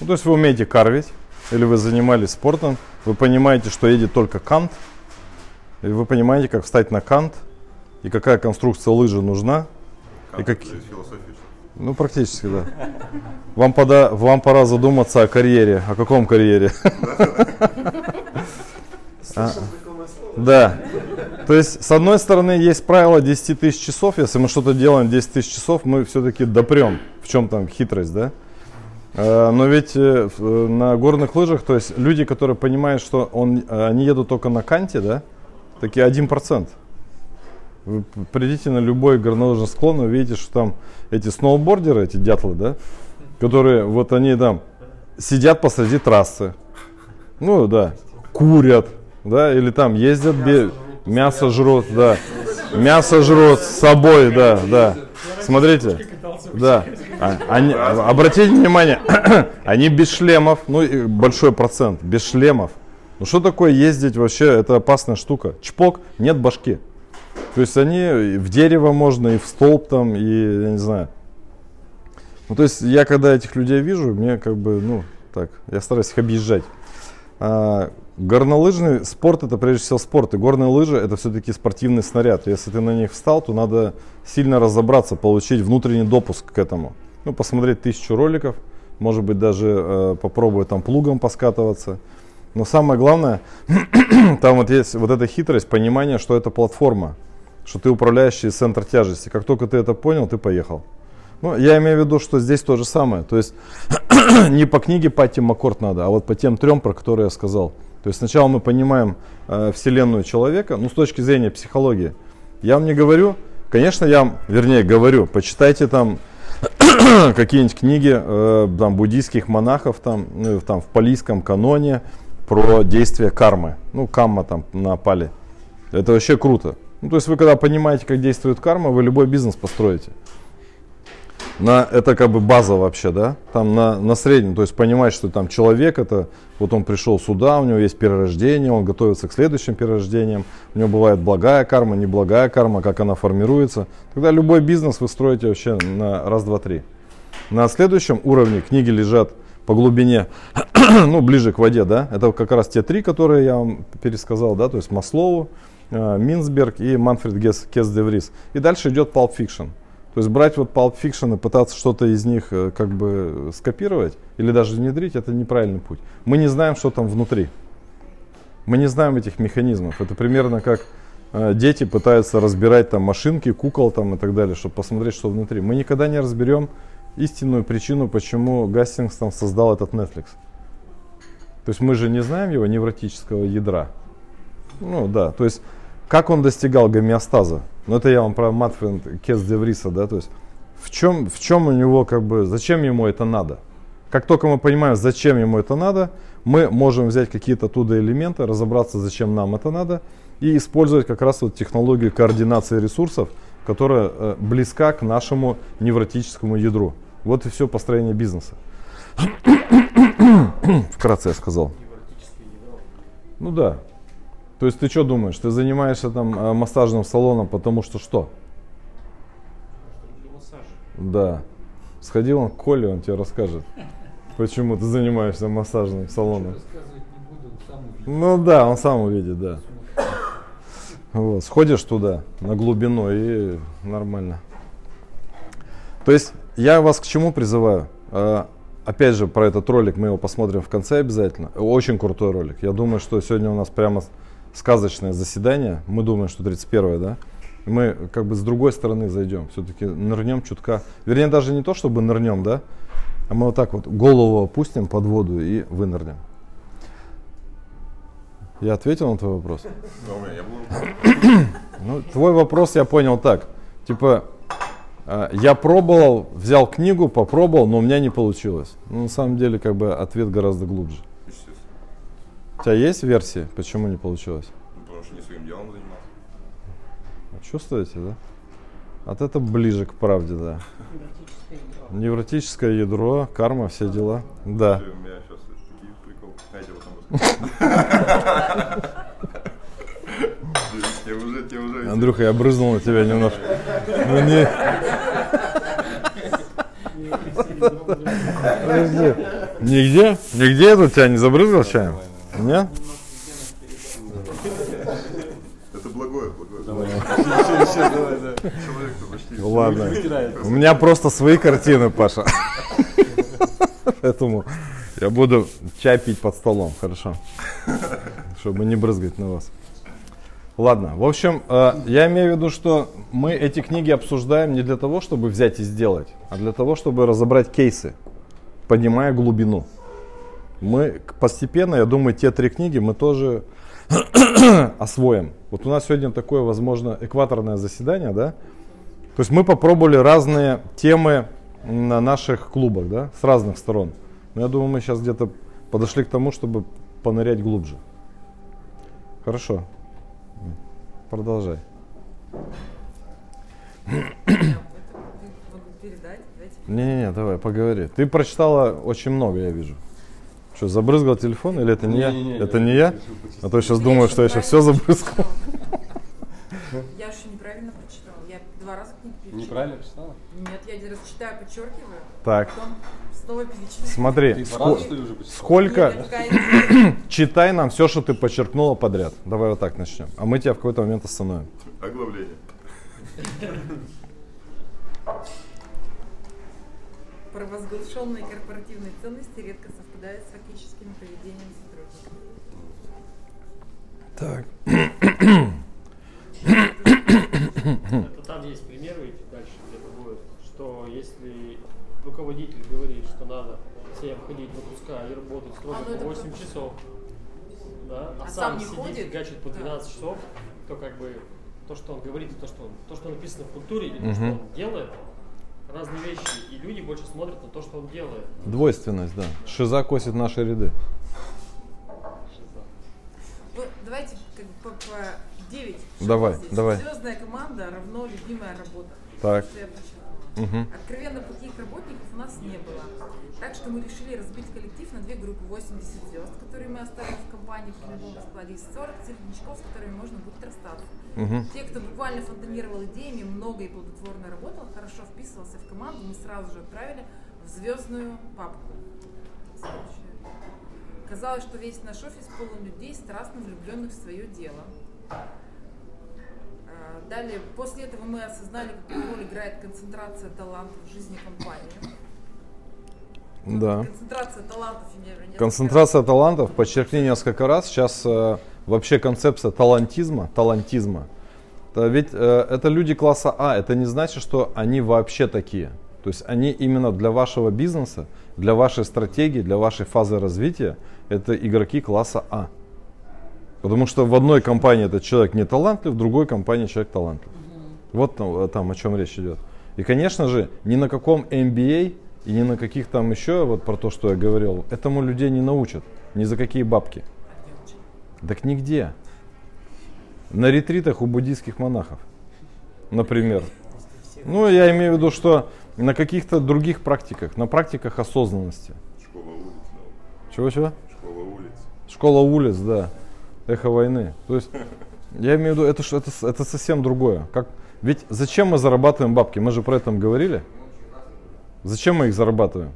Ну, то есть вы умеете карвить, или вы занимались спортом, вы понимаете, что едет только кант, и вы понимаете, как встать на кант, и какая конструкция лыжи нужна. И как- из философии. Ну, практически, да. Вам, пода, вам пора задуматься о карьере. О каком карьере? А, Да. То есть, с одной стороны, есть правило 10 тысяч часов. Если мы что-то делаем 10 тысяч часов, мы все-таки допрем. В чем там хитрость, да? Э, Но ведь э, э, на горных лыжах, то есть люди, которые понимают, что он, э, они едут только на канте, да, такие 1%. Вы придите на любой горнолыжный склон, вы увидите, что там эти сноубордеры, эти дятлы, да, которые вот они там сидят посреди трассы, ну да, курят, да, или там ездят, бе- мясо жрут, да, мясо жрут с собой, да, да. Смотрите, да, А- они, обратите внимание, они без шлемов, ну и большой процент, без шлемов. Ну что такое ездить вообще, это опасная штука. Чпок, нет башки. То есть они в дерево можно, и в столб там, и я не знаю. Ну то есть я когда этих людей вижу, мне как бы, ну так, я стараюсь их объезжать. А, горнолыжный спорт это прежде всего спорт, и горные лыжи это все-таки спортивный снаряд. Если ты на них встал, то надо сильно разобраться, получить внутренний допуск к этому. Ну, посмотреть тысячу роликов, может быть даже э, попробовать там плугом поскатываться. Но самое главное, там вот есть вот эта хитрость, понимание, что это платформа, что ты управляющий центр тяжести. Как только ты это понял, ты поехал. Ну, я имею в виду, что здесь то же самое. То есть не по книге Патти Маккорд надо, а вот по тем трем, про которые я сказал. То есть сначала мы понимаем э, вселенную человека, ну, с точки зрения психологии. Я вам не говорю, конечно, я вернее, говорю, почитайте там какие-нибудь книги э, там, буддийских монахов там, ну, там, в палийском каноне про действие кармы. Ну, камма там на пале. Это вообще круто. Ну, то есть вы когда понимаете, как действует карма, вы любой бизнес построите. на, это как бы база вообще, да, там на, на среднем, то есть понимать, что там человек, это, вот он пришел сюда, у него есть перерождение, он готовится к следующим перерождениям, у него бывает благая карма, неблагая карма, как она формируется, тогда любой бизнес вы строите вообще на раз, два, три. На следующем уровне книги лежат по глубине, ну, ближе к воде, да, это как раз те три, которые я вам пересказал, да, то есть Маслоу, э, Минсберг и Манфред Гес, Кес де. И дальше идет Pulp Fiction. То есть брать вот Pulp Fiction и пытаться что-то из них э, как бы скопировать или даже внедрить, это неправильный путь. Мы не знаем, что там внутри. Мы не знаем этих механизмов. Это примерно как э, дети пытаются разбирать там машинки, кукол там и так далее, чтобы посмотреть, что внутри. Мы никогда не разберем истинную причину, почему Гастингс там создал этот Netflix. То есть мы же не знаем его невротического ядра. Ну да, то есть как он достигал гомеостаза? Ну это я вам про Матфренд Кес де Вриса, да, то есть в чем, в чем у него как бы, зачем ему это надо? Как только мы понимаем, зачем ему это надо, мы можем взять какие-то оттуда элементы, разобраться, зачем нам это надо, и использовать как раз вот технологию координации ресурсов, которая э, близка к нашему невротическому ядру. Вот и все построение бизнеса. Вкратце я сказал. Ну да. То есть ты что думаешь? Ты занимаешься там э, массажным салоном, потому что что? Да. Сходил он к Коле, он тебе расскажет, почему ты занимаешься массажным салоном. Ну да, он сам увидит, да. Вот, сходишь туда, на глубину, и нормально. То есть я вас к чему призываю? А, Опять же, про этот ролик мы его посмотрим в конце обязательно. Очень крутой ролик. Я думаю, что сегодня у нас прямо сказочное заседание. Мы думаем, что 31 да? Мы как бы с другой стороны зайдем. Все-таки нырнем чутка. Вернее, даже не то, чтобы нырнем, да? А мы вот так вот голову опустим под воду и вынырнем. Я ответил на твой вопрос? Да, у меня не было. Ну, твой вопрос я понял так. Типа, я пробовал, взял книгу, попробовал, но у меня не получилось. Ну, на самом деле, как бы ответ гораздо глубже. У тебя есть версии, почему не получилось? Ну, потому что не своим делом занимался. Чувствуете, да? Вот это ближе к правде, да. Невротическое ядро. Невротическое ядро, карма, все дела. Да. У меня сейчас такие приколы. Знаете, вот там расскажу. Я уже, я уже. Андрюха, я брызнул на тебя немножко. Ну не. Подожди. Нигде? Нигде я тут тебя не забрызгал чаем? Нет? Это благое, благое. Человек-то почти. Ладно. У меня просто свои картины, Паша. Поэтому я буду чай пить под столом, хорошо? Чтобы не брызгать на вас. Ладно, в общем, э, я имею в виду, что мы эти книги обсуждаем не для того, чтобы взять и сделать, а для того, чтобы разобрать кейсы, понимая глубину. Мы постепенно, я думаю, те три книги мы тоже освоим. Вот у нас сегодня такое, возможно, экваторное заседание, да? То есть мы попробовали разные темы на наших клубах, да, с разных сторон. Но я думаю, мы сейчас где-то подошли к тому, чтобы понырять глубже. Хорошо. Продолжай. Я это могу передать. Давайте. Не-не-не, давай, поговори. Ты прочитала очень много, я вижу. Что, забрызгал телефон или это не я? Не-не-не, Это я не я? А то сейчас думаю, что я сейчас все забрызгал. Я еще неправильно прочитала. Я два раза книгу перечитала. Неправильно прочитала? Нет, я один раз читаю, подчеркиваю, Так, потом. Смотри, почитала? сколько, читай нам все, что ты подчеркнула подряд. Давай вот так начнем. А мы тебя в какой-то момент остановим. Оглавление. Провозглашенные корпоративные ценности редко совпадают с фактическим поведением сотрудников. Так. Это там есть примеры, ведь дальше где-то будет, что если руководитель говорит, что надо всем ходить в отпуска и работать строго А, ну по это 8 часов, да, а, А сам, сам не сидит, ходит? фигачит по Да. 12 часов, то как бы то, что он говорит, и то, что, он, то, что написано в культуре, и то, Мгм. что он делает, разные вещи, и люди больше смотрят на то, что он делает. Двойственность, да. Шиза косит наши ряды. Ну, давайте как бы по, по 9. Давай, давай. Звездная команда равно любимая работа. Так. Мгм. Откровенно плохих работников у нас не было. Так что мы решили разбить коллектив на две группы 80 звезд, которые мы оставим в компании в любом раскладе, и 40 середнячков, с которыми можно будет расстаться. Мгм. Те, кто буквально фонтанировал идеями, много и плодотворно работал, хорошо вписывался в команду, мы сразу же отправили в звездную папку. Казалось, что весь наш офис полон людей, страстно влюбленных в свое дело. Далее, после этого мы осознали, какую роль играет концентрация талантов в жизни компании. Да. Концентрация талантов виду. Концентрация талантов, подчеркни несколько раз. Сейчас э, вообще концепция талантизма, талантизма. Это ведь э, это люди класса А. Это не значит, что они вообще такие. То есть они именно для вашего бизнеса, для вашей стратегии, для вашей фазы развития, это игроки класса А. Потому что в одной компании этот человек не талантлив, в другой компании человек талантлив. Вот там, э, там о чем речь идет. И, конечно же, ни на каком MBA и ни на каких там еще, вот про то, что я говорил, этому людей не научат. Ни за какие бабки. Так нигде. На ретритах у буддийских монахов, например. Ну, я имею в виду, что на каких-то других практиках, на практиках осознанности. Школа улиц, да. Чего-чего? Школа улиц. Школа улиц, да. Эхо войны. То есть, я имею в виду, это, это, это совсем другое. Как, ведь зачем мы зарабатываем бабки? Мы же про это говорили. Зачем мы их зарабатываем?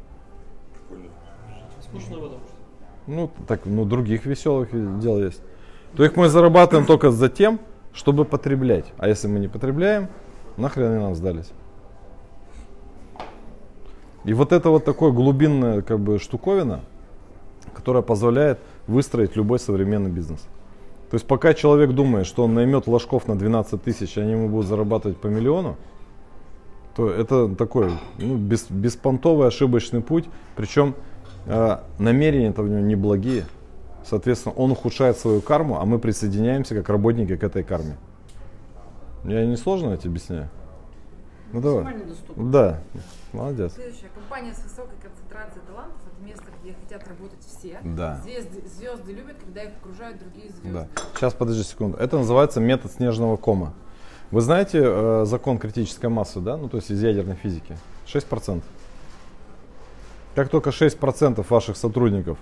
Скучно. Ну, так, ну, других веселых дел есть. То их мы зарабатываем только за тем, чтобы потреблять. А если мы не потребляем, нахрен они нам сдались. И вот это вот такое глубинная как бы штуковина, которая позволяет выстроить любой современный бизнес. То есть пока человек думает, что он наймет ложков на 12 тысяч, они ему будут зарабатывать по миллиону, то это такой ну, бес- беспонтовый ошибочный путь. Причем э, намерения-то у него неблагие. Соответственно, он ухудшает свою карму, а мы присоединяемся как работники к этой карме. Я не сложно тебе объясняю? Ну давай. Доступно. Да, молодец. Следующая компания с высокой концентрацией талантов это где хотят работать все. Да. Звезды, звезды любят, когда их окружают другие звезды. Да. Сейчас, подожди секунду. Это называется метод снежного кома. Вы знаете э, закон критической массы, да? Ну, то есть из ядерной физики. 6%. Как только 6% ваших сотрудников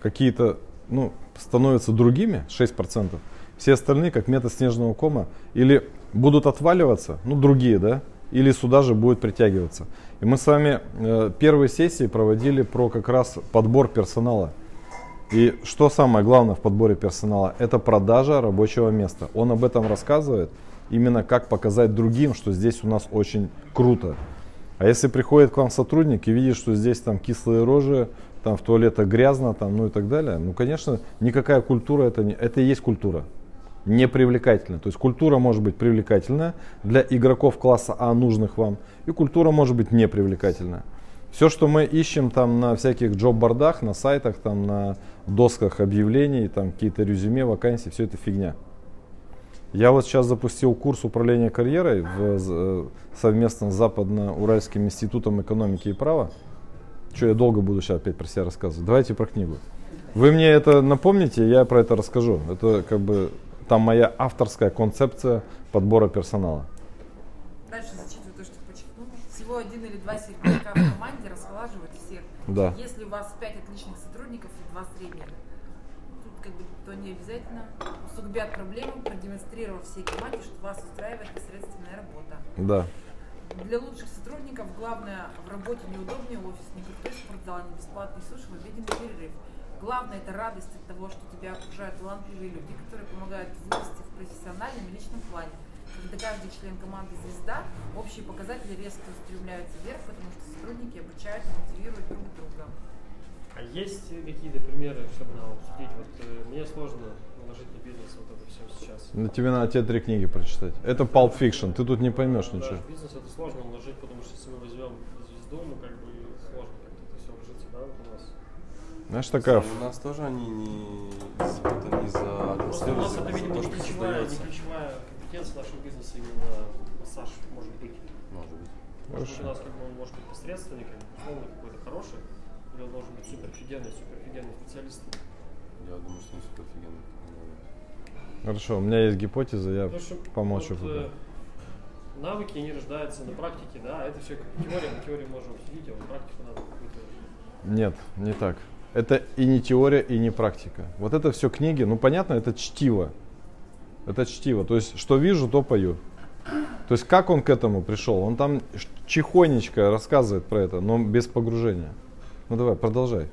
какие-то, ну, становятся другими, 6%, все остальные, как метод снежного кома, или будут отваливаться, ну, другие, да, или сюда же будет притягиваться. И мы с вами э, первые сессии проводили про как раз подбор персонала. И что самое главное в подборе персонала? Это продажа рабочего места. Он об этом рассказывает, именно как показать другим, что здесь у нас очень круто. А если приходит к вам сотрудник и видит, что здесь там кислые рожи, там в туалетах грязно, там, ну и так далее, ну, конечно, никакая культура это не, это и есть культура. Не привлекательная. То есть культура может быть привлекательная для игроков класса А, нужных вам, и культура может быть непривлекательная. Все, что мы ищем там на всяких джоб-бордах, на сайтах, там на досках объявлений, там какие-то резюме, вакансии, все это фигня. Я вот сейчас запустил курс управления карьерой в, з- совместно с Западно-Уральским институтом экономики и права. Что я долго буду сейчас опять про себя рассказывать. Давайте про книгу. Вы мне это напомните, я про это расскажу. Это как бы там моя авторская концепция подбора персонала. Дальше зачитываю то, что подчеркнул. Всего один или два середняка в команде расхолаживают всех. Да. Если у вас пять отличных сотрудников и два средних, тут как бы то не обязательно усугубят проблему, продемонстрировав всей команде, что вас устраивает посредственная работа. Да. Для лучших сотрудников главное в работе неудобнее офис, не крутой спортзал, не бесплатный суш, в обеденный перерыв. Главное это радость от того, что тебя окружают талантливые люди, которые помогают вырасти в профессиональном и личном плане. Когда каждый член команды звезда, общие показатели резко устремляются вверх, потому что сотрудники обучают и мотивируют друг друга. А есть какие-то примеры, чтобы нам обсудить? Вот э, мне сложно наложить на бизнес вот это все сейчас. На тебе надо те три книги прочитать. Это Pulp Fiction, ты тут не поймешь ничего. Даже бизнес это сложно наложить, потому что если мы возьмем звезду, ну как бы сложно как-то это все ложится, да, вот у нас. Знаешь, такая... У нас тоже они не, это не за Просто у атмосферу, нас за, это, за видимо, то, не ключевая, не ключевая компетенция нашего бизнеса именно массаж может быть. Может быть. Может быть, у нас как бы он может быть посредственником, условно какой-то хороший, или он должен быть супер офигенный, супер офигенный специалист. Я думаю, что он супер офигенный. Хорошо, у меня есть гипотеза, я Потому что помолчу вот, э, навыки, они рождаются на практике, да, а это все как теория, на теории можно обсудить, а вот практику надо какую-то... Нет, не так. Это и не теория, и не практика. Вот это все книги, ну понятно, это чтиво. Это чтиво. То есть, что вижу, то пою. То есть, как он к этому пришел? Он там чихонечко рассказывает про это, но без погружения. Ну давай, продолжай.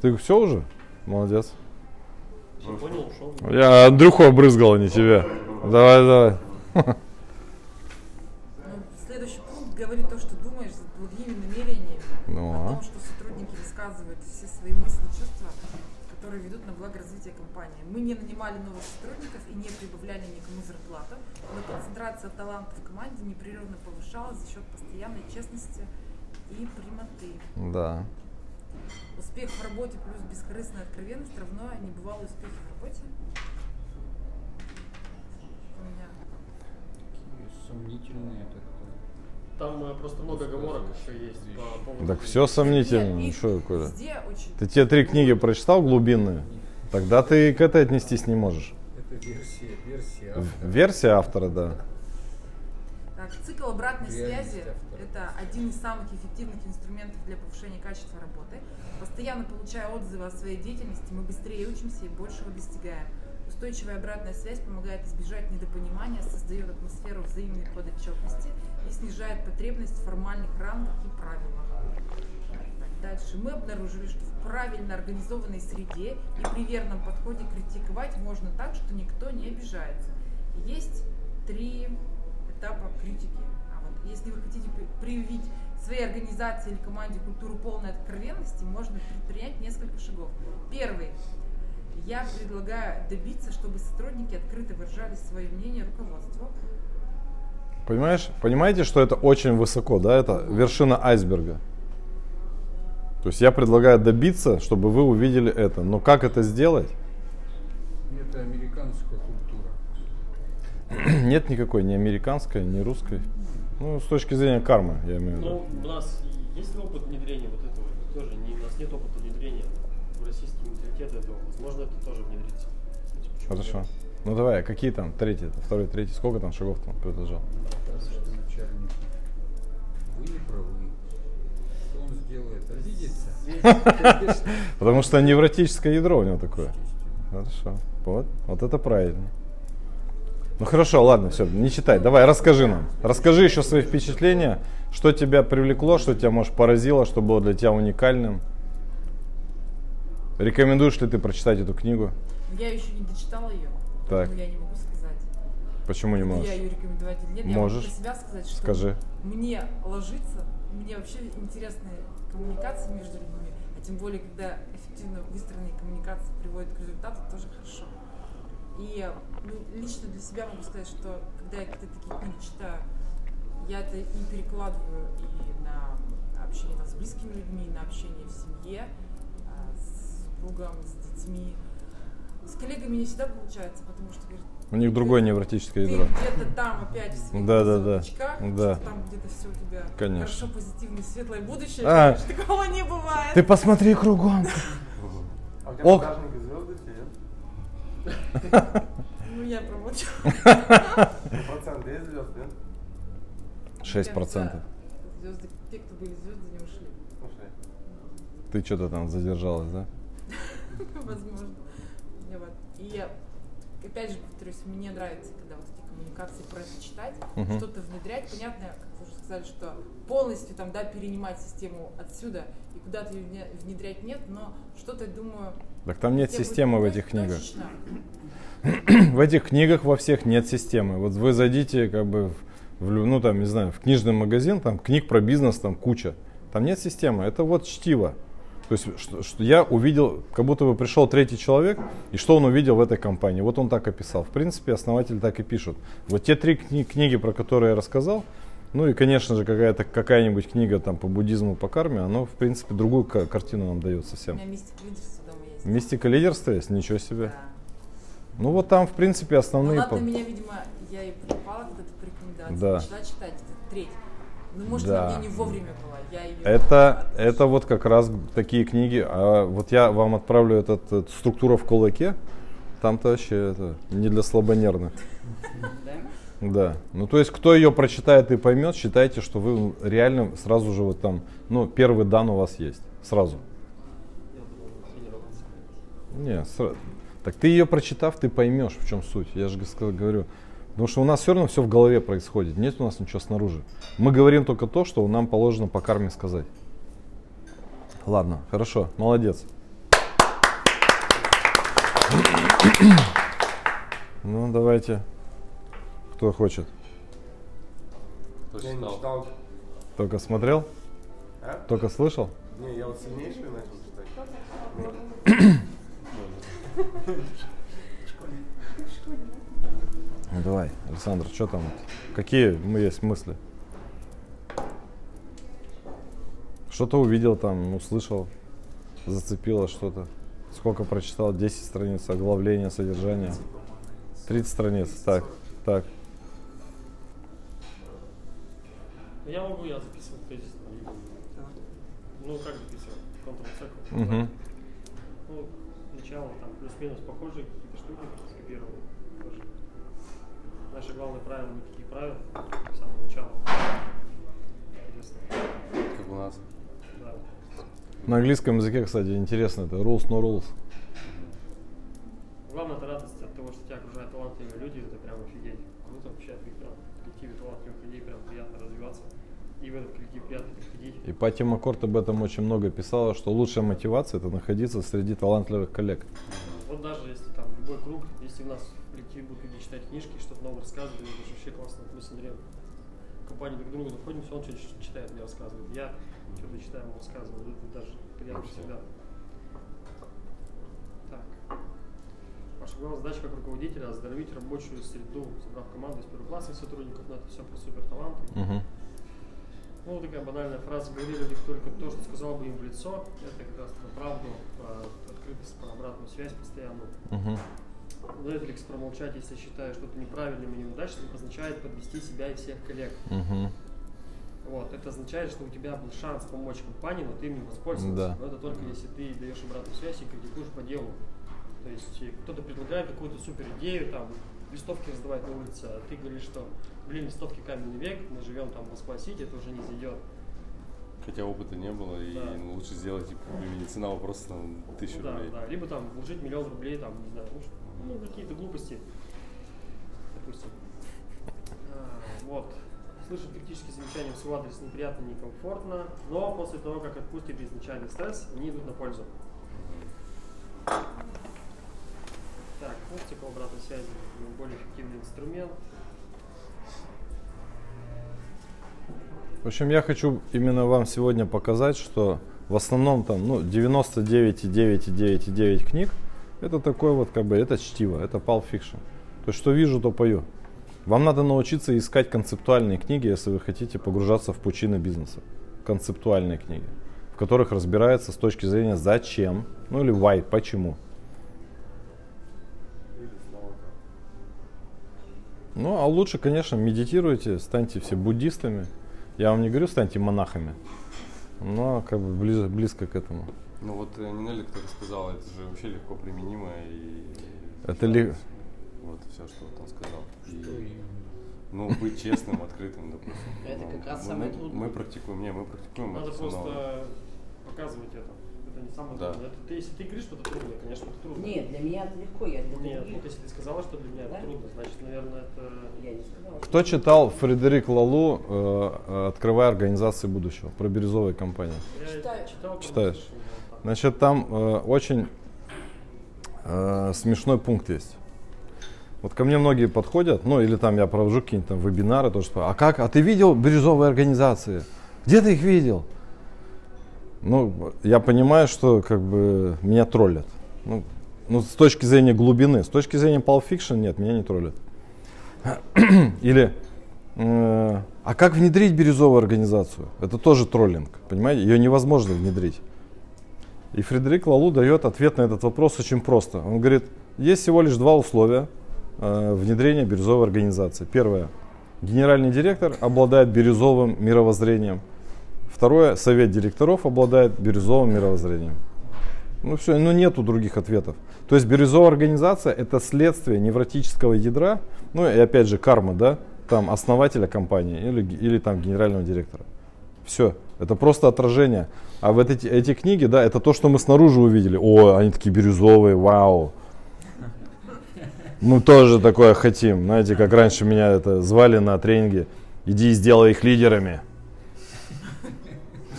Ты все уже? Молодец. Я Андрюху обрызгал, а не тебя. Давай, давай. Ну, Следующий пункт говорит то, что думаешь с благими намерениями. Ну, о а? том, что которые ведут на благо развития компании. Мы не нанимали новых сотрудников и не прибавляли никому зарплату, но концентрация талантов в команде непрерывно повышалась за счет постоянной честности и прямоты. Да. Успех в работе плюс бескорыстная откровенность равно небывалый успех в работе. У меня Такие сомнительные так Там э, просто много оговорок еще есть по поводу... Так все сомнительно. Нет, что, очень Ты те три книги прочитал глубинные? Тогда ты к этой отнестись не можешь. Это версия, версия автора. Версия автора, да. Так, цикл обратной Реальность связи это один из самых эффективных инструментов для повышения качества работы. Постоянно получая отзывы о своей деятельности, мы быстрее учимся и большего достигаем. Устойчивая обратная связь помогает избежать недопонимания, создает атмосферу взаимной подотчетности и снижает потребность в формальных рамках и правилах. Дальше. Мы обнаружили, что в правильно организованной среде и при верном подходе критиковать можно так, что никто не обижается. Есть три этапа критики. А вот если вы хотите при- привить своей организации или команде культуру полной откровенности, можно предпринять несколько шагов. Первый. Я предлагаю добиться, чтобы сотрудники открыто выражали свое мнение руководству. Понимаешь? Понимаете, что это очень высоко, да? Это вершина айсберга. То есть я предлагаю добиться, чтобы вы увидели это. Но как это сделать? Это американская культура. Нет никакой ни американской, ни русской. Ну, с точки зрения кармы, я имею в виду. Ну, у нас есть опыт внедрения вот этого? Тоже не, у нас нет опыта внедрения в российский менталитет этого. Возможно, это тоже внедрится. Хорошо. Ну давай, а какие там? Третий, второй, третий. Сколько там шагов там начальник. Вы не правы. Что он сделает? Обидится? Потому что невротическое ядро у него такое. Хорошо. Вот, вот это правильно. Ну хорошо, ладно, все, не читай. Давай, расскажи нам. Расскажи еще свои впечатления, что тебя привлекло, что тебя, может, поразило, что было для тебя уникальным. Рекомендуешь ли ты прочитать эту книгу? Я еще не дочитала ее, Так. я не могу сказать, Почему не можешь? я ее рекомендовать или нет. Можешь. Я могу про себя сказать, что Скажи. мне ложится, мне вообще интересны коммуникации между людьми, а тем более, когда эффективно выстроенные коммуникации приводят к результату, тоже хорошо. И ну, лично для себя могу сказать, что когда я какие-то такие книги читаю, я это и перекладываю и на общение там, с близкими людьми, и на общение в семье, а, с супругом, с детьми. С коллегами не всегда получается, потому что говорят, У них другое невротическое ты ядро. где-то там опять в своих Да, да, да. очках, Да. что там где-то все у тебя Конечно. хорошо, позитивное, светлое будущее. А. конечно, такого не бывает. Ты посмотри кругом. А у тебя звезды все, нет? Ну, я промолчу. Процент есть звезд, нет? 6%. Звезды, те, кто были звезды, не ушли. Слушай, Ты что-то там задержалась, да? Возможно. И опять же, повторюсь, мне нравится, когда вот эти коммуникации про это читать, Мгм. что-то внедрять. Понятно, как вы уже сказали, что полностью там, да, перенимать систему отсюда и куда-то ее вне- внедрять нет, но что-то, думаю, Так там нет системы в этих книгах. точечно. в этих книгах во всех нет системы. Вот вы зайдите как бы в, в ну там, не знаю, в книжный магазин, там книг про бизнес там куча. Там нет системы. Это вот чтиво. То есть, что, что я увидел, как будто бы пришел третий человек, и что он увидел в этой компании. Вот он так описал. В принципе, основатель так и пишут. Вот те три кни- книги, про которые я рассказал, ну и, конечно же, какая-то какая-нибудь книга там по буддизму, по карме, оно, в принципе, другую ка- картину нам дает У совсем. меня мистика лидерства дома есть. Мистика лидерства есть? Ничего себе. Да. Ну вот там, в принципе, Ну основные... ладно, по- меня, видимо, я и попала когда-то по рекомендации, Да. начала читать, это треть. Ну, может, Да. она мне не вовремя была, я ее... Это, это вот как раз такие книги. А вот я вам отправлю этот, этот структура в кулаке. Там-то вообще это не для слабонервных. Да? Да. Ну, то есть, кто ее прочитает и поймет, считайте, что вы реально сразу же вот там, ну, первый дан у вас есть. Сразу. Не, сра- так ты ее прочитав, ты поймешь, в чем суть. Я же говорю. Потому что у нас все равно все в голове происходит. Нет у нас ничего снаружи. Мы говорим только то, что нам положено по карме сказать. Ладно, хорошо, молодец. Ну, давайте. Кто хочет? Я не читал? читал. Только смотрел? А? Только слышал? Не, я вот сильнейший начал читать. Ну, давай, Александр, что там? Какие есть мысли? Что-то увидел там, услышал, зацепило что-то. Сколько прочитал? 10 страниц, оглавление, содержание. 30 страниц. Так, так. Я могу, я записывал тезис. Ну, как записывал? Ctrl-C, Мгм. Ну, начало там плюс-минус похожие какие-то штуки скопировал. Тоже. Наше главное правило, никаких правил. С самого начала. Интересно. Как у нас. Да. На английском языке, кстати, интересно, это rules, no rules. Главное это радость от того, что тебя окружают талантливые люди, это прям офигеть. Круто вообще в коллективе талантливых людей прям приятно развиваться. И в этот коллектив приятно приходить. И Пати Маккорт об этом очень много писала, что лучшая мотивация это находиться среди талантливых коллег. Вот даже если там любой круг, если у нас в коллективе будут люди читать книжки, что-то новое рассказывать, это вообще классно. Мы с Андреем в компании друг к другу находимся, он что-то читает, мне рассказывает. Я что-то читаю, ему рассказываю. Это даже приятно всегда. Так. Ваша главная задача как руководителя оздоровить рабочую среду, собрав команду из первоклассных сотрудников, но это все про супер таланты. Мгм. Ну, такая банальная фраза, говори людям только то, что сказал бы им в лицо. Это как раз про правду, про открытость, про обратную связь постоянную. Мгм. Netflix промолчать, если считаешь что-то неправильным и неудачным, означает подвести себя и всех коллег. Мгм. Вот, это означает, что у тебя был шанс помочь компании, но ты им не воспользовался. Да. Но это только если ты даешь обратную связь и критикуешь по делу. То есть э, кто-то предлагает какую-то супер идею, там, листовки раздавать на улице, а ты говоришь, что, блин, листовки каменный век, мы живем там в Москва-Сити, это уже не зайдет. Хотя опыта не было, и Да. ну, лучше сделать, типа, применить цена вопроса там тысячу да, рублей. да, либо там вложить миллион рублей, там, не знаю, ну, ш- ну, какие-то глупости, допустим. А, вот. Слышать критические замечания в свой адрес неприятно, некомфортно, но после того, как отпустит изначальный стресс, они идут на пользу. Так, ну, цикл обратной связи более эффективный инструмент. В общем, я хочу именно вам сегодня показать, что в основном там, ну, 99,9,9,9 книг, это такой вот, как бы, это чтиво, это Pulp Fiction. То есть, что вижу, то пою. Вам надо научиться искать концептуальные книги, если вы хотите погружаться в пучины бизнеса. Концептуальные книги, в которых разбирается с точки зрения зачем, ну или why, почему. Ну, а лучше, конечно, медитируйте, станьте все буддистами. Я вам не говорю, станьте монахами, но как бы ближе, близко к этому. Ну вот э, Нинелли, кто сказал, это же вообще легко применимо и... Это ли- Вот все, что вот он сказал. И, Что именно? ну, быть честным, открытым, допустим. Это Ну, как раз мы- самое трудное. Мы практикуем, не, мы практикуем Надо просто показывать это. Это не самое Да. трудное. Это ты, если ты говоришь, что это трудно, конечно, это трудно. Нет, для меня это легко, я для Нет, других. вот если ты сказала, что для меня Да? это трудно, значит, наверное, это... Я не сказала. Кто читал Фредерик Лалу э, «Открывая организации будущего» про бирюзовые компании? Я Читаю. читал, по-моему, Читаешь? Значит, там э, очень э, смешной пункт есть. Вот ко мне многие подходят, ну или там я провожу какие-нибудь там вебинары, тоже спрашивают, а как, а ты видел бирюзовые организации? Где ты их видел? Ну, я понимаю, что как бы меня троллят. Ну, ну, с точки зрения глубины, с точки зрения Pulp Fiction, нет, меня не троллят. Или, э, а как внедрить бирюзовую организацию? Это тоже троллинг, понимаете? Ее невозможно внедрить. И Фредерик Лалу дает ответ на этот вопрос очень просто. Он говорит, есть всего лишь два условия э, внедрения бирюзовой организации. Первое. Генеральный директор обладает бирюзовым мировоззрением. Второе. Совет директоров обладает бирюзовым мировоззрением. Ну все, ну нету других ответов. То есть бирюзовая организация это следствие невротического ядра, ну и опять же карма, да, там основателя компании или, или там генерального директора. Все, это просто отражение. А вот эти, эти книги, да, это то, что мы снаружи увидели. О, они такие бирюзовые, вау. Мы тоже такое хотим. Знаете, как раньше меня это звали на тренинге. Иди и сделай их лидерами.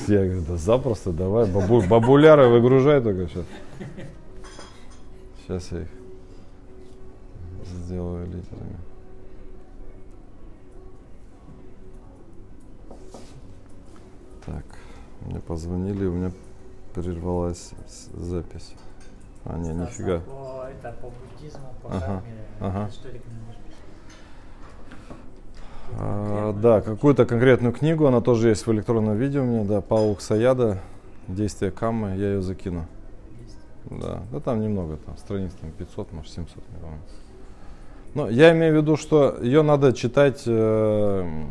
Я говорю, да запросто, давай, бабу, бабуляры выгружай только сейчас. Сейчас я их сделаю лидерами. Мне позвонили, у меня прервалась запись. А, не, нифига. По, это по буддизму, по Ага, ага. что рекомендуешь? А, да, какую-то конкретную книгу, она тоже есть в электронном виде у меня, да, Паук Саяда, Действие Каммы, я ее закину. Есть. Да, да там немного, там страниц там 500, может 700, не помню. Но я имею в виду, что ее надо читать, э,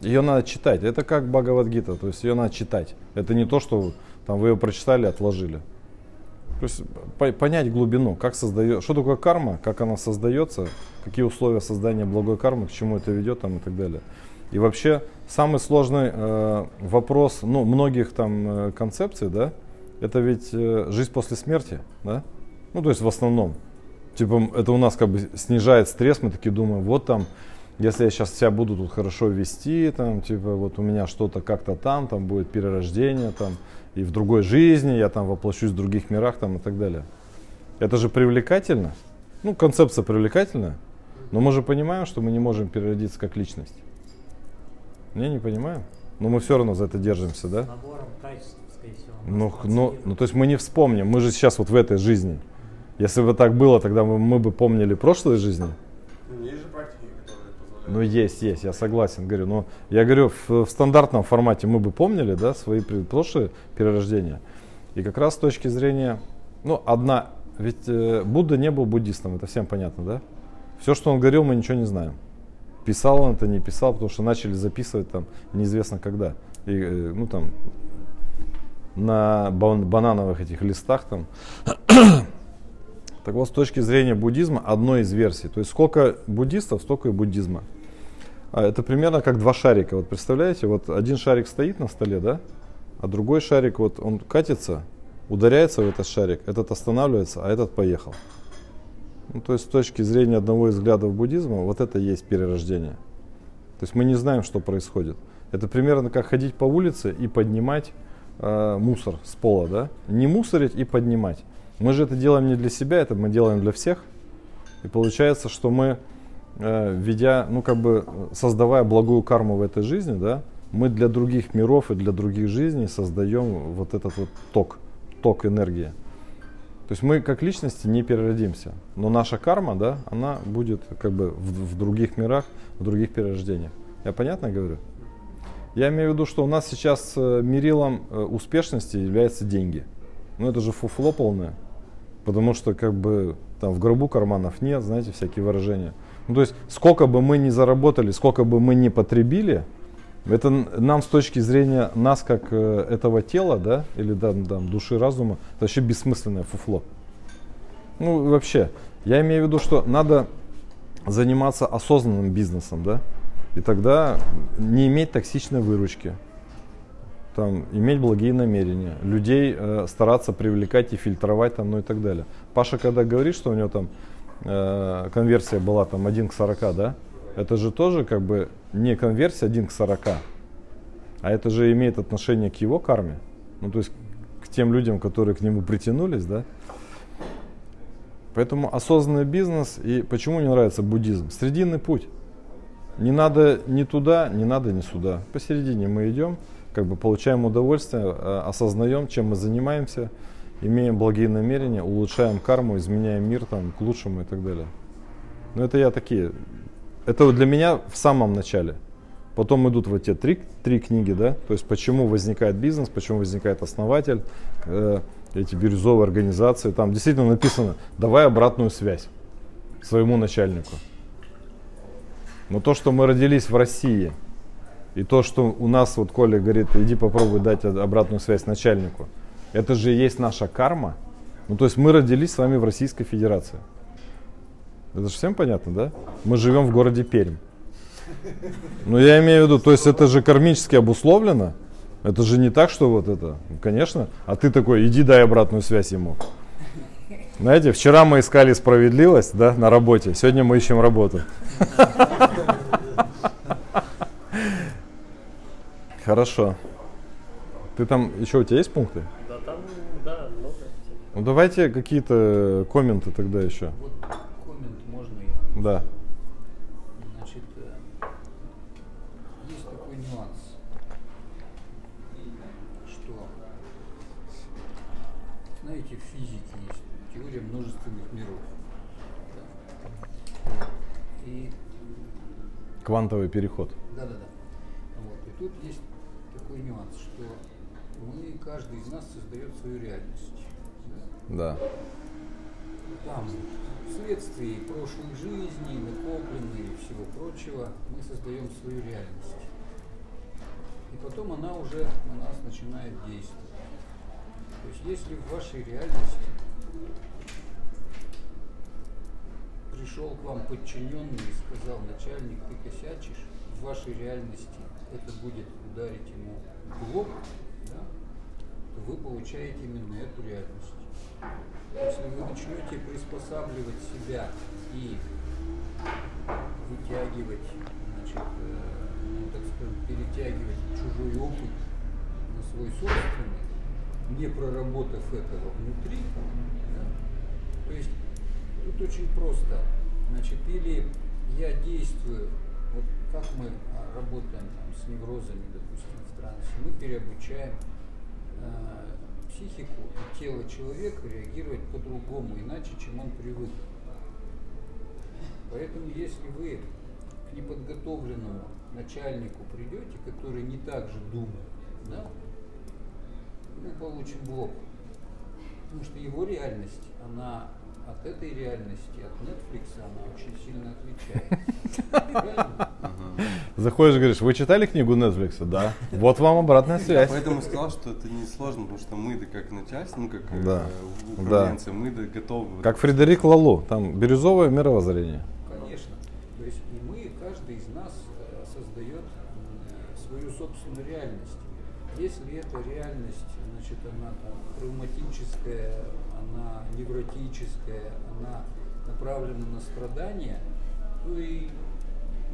ее надо читать. Это как Бхагавадгита, то есть ее надо читать. Это не то, что там вы ее прочитали, отложили. То есть по- понять глубину, как создает, что такое карма, как она создается, какие условия создания благой кармы, к чему это ведет там и так далее. И вообще самый сложный э, вопрос, ну, многих там э, концепций, да, это ведь э, жизнь после смерти, да? Ну, то есть в основном. Типа это у нас как бы снижает стресс, мы такие думаем, вот там, если я сейчас себя буду тут хорошо вести, там, типа, вот у меня что-то как-то там, там будет перерождение, там, и в другой жизни я там воплощусь в других мирах, там, и так далее. Это же привлекательно. Ну, концепция привлекательная, но мы же понимаем, что мы не можем переродиться как личность. Не, не понимаем. Но мы все равно за это держимся, да? Набором качеств, скорее всего. Ну, ну, ну, то есть мы не вспомним, мы же сейчас вот в этой жизни. Если бы так было, тогда мы, мы бы помнили прошлые жизни. Ну, есть же практики, которые Ну, есть, есть, я согласен, говорю. Но я говорю, в, в стандартном формате мы бы помнили, да, свои прошлые перерождения. И как раз с точки зрения, ну, одна, ведь э, Будда не был буддистом, это всем понятно, да? Все, что он говорил, мы ничего не знаем. Писал он это, не писал, потому что начали записывать там неизвестно когда. И, э, ну, там, на бан- банановых этих листах там. Так вот, с точки зрения буддизма, одной из версий. То есть сколько буддистов, столько и буддизма. А Это примерно как два шарика. Вот представляете, вот один шарик стоит на столе, да? А другой шарик, вот он катится, ударяется в этот шарик, этот останавливается, а этот поехал. Ну, то есть с точки зрения одного из взглядов буддизма, вот это и есть перерождение. То есть мы не знаем, что происходит. Это примерно как ходить по улице и поднимать э, мусор с пола, да? Не мусорить и поднимать. Мы же это делаем не для себя, это мы делаем для всех. И получается, что мы, э, ведя, ну как бы создавая благую карму в этой жизни, да, мы для других миров и для других жизней создаем вот этот вот ток, ток энергии. То есть мы как личности не переродимся, но наша карма, да, она будет как бы в, в других мирах, в других перерождениях. Я понятно говорю? Я имею в виду, что у нас сейчас э, мерилом э, успешности являются деньги. Ну это же фуфло полное. Потому что как бы там в гробу карманов нет, знаете, всякие выражения. Ну, то есть сколько бы мы ни заработали, сколько бы мы ни потребили, это нам с точки зрения нас как э, этого тела, да, или да, там, души, разума, это вообще бессмысленное фуфло. Ну вообще, я имею в виду, что надо заниматься осознанным бизнесом, да, и тогда не иметь токсичной выручки, там, иметь благие намерения, людей э, стараться привлекать и фильтровать там, ну и так далее. Паша, когда говорит, что у него там э, конверсия была там 1 к 40, да, это же тоже как бы не конверсия 1 к 40, а это же имеет отношение к его карме, ну то есть к тем людям, которые к нему притянулись, да. Поэтому осознанный бизнес и почему мне нравится буддизм? Срединный путь. Не надо ни туда, не надо ни сюда. Посередине мы идем, как бы получаем удовольствие, э, осознаем, чем мы занимаемся, имеем благие намерения, улучшаем карму, изменяем мир там, к лучшему и так далее. Но это я такие. Это для меня в самом начале. Потом идут вот те три, три книги, да, то есть почему возникает бизнес, почему возникает основатель, э, эти бирюзовые организации. Там действительно написано, давай обратную связь своему начальнику. Но то, что мы родились в России, и то, что у нас, вот Коля говорит, иди попробуй дать обратную связь начальнику, это же и есть наша карма. Ну, то есть мы родились с вами в Российской Федерации. Это же всем понятно, да? Мы живем в городе Пермь. Ну, я имею в виду, то есть это же кармически обусловлено. Это же не так, что вот это, конечно. А ты такой, иди дай обратную связь ему. Знаете, вчера мы искали справедливость, да, на работе. Сегодня мы ищем работу. Хорошо. Ты там, еще у тебя есть пункты? Да, там, да, много. Ну давайте какие-то комменты тогда еще. Вот коммент можно я? Да. Значит, э, есть такой нюанс, что, знаете, в физике есть теория множественных миров. да. И Квантовый переход. Свою реальность. да. Да. Там, вследствие прошлых жизней, накопленной и всего прочего, мы создаем свою реальность. И потом она уже на нас начинает действовать. То есть если в вашей реальности пришел к вам подчиненный и сказал, начальник, ты косячишь, в вашей реальности это будет ударить ему в лоб, вы получаете именно эту реальность. Если вы начнете приспосабливать себя и вытягивать, значит, э, ну, так сказать, перетягивать чужой опыт на свой собственный, не проработав этого внутри, да, то есть тут очень просто. Значит, или я действую, вот как мы а, работаем там, с неврозами, допустим, в трансе, мы переобучаем психику и тело человека реагировать по-другому, иначе, чем он привык. Поэтому, если вы к неподготовленному начальнику придете, который не так же думает, да, мы получим блок. Потому что его реальность, она от этой реальности, от Netflix, она очень сильно отличается. Заходишь, говоришь, вы читали книгу Netflix? Да. Вот вам обратная Я связь. поэтому сказал, что это не сложно, потому что мы да как начальство, ну как э, Да. управленцы, мы да готовы. Как Фредерик Лалу, там бирюзовое мировоззрение. Конечно. То есть и мы, каждый из нас э, создает м, свою собственную реальность. Если эта реальность, значит, она там травматическая, она невротическая, она направлена на страдания, то и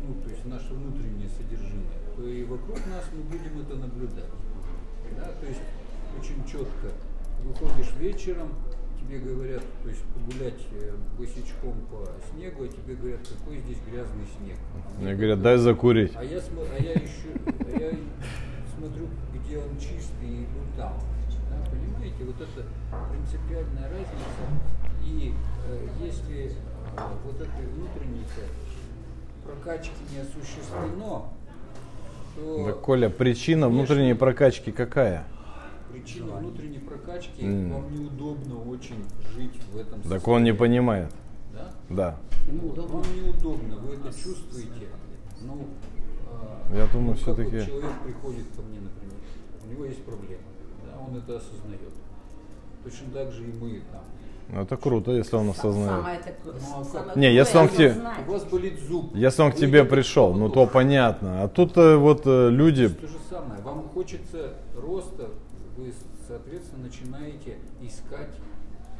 ну, то есть наше внутреннее содержимое, то и вокруг нас мы будем это наблюдать. Да? То есть очень четко выходишь вечером, тебе говорят, то есть погулять э, босичком по снегу, а тебе говорят, какой здесь грязный снег. Мне говорят, дай закурить. а я, а я ищу, а я смотрю, где он чистый, и иду там. Да, понимаете, вот это принципиальная разница. И э, если э, вот этой внутренней прокачки не осуществлено, то Да, Коля, причина внутренней прокачки какая? причина внутренней прокачки М. вам неудобно очень жить в этом Так он не понимает. Да? Да. Ему удобно. Вам неудобно, вы это чувствуете. Ну, а, Я думаю, ну, как всё-таки- вот человек приходит ко мне, например, у него есть проблема, да, он это осознает. Точно так же и мы там. Ну, это круто, если он осознает. Самое такое- Ну, а самое как? Не, если он к тебе-. У вас болит зуб. Если он к тебе пришел, ну то понятно. А тут э, вот э, люди, То же самое. Вам хочется роста, вы, соответственно, начинаете искать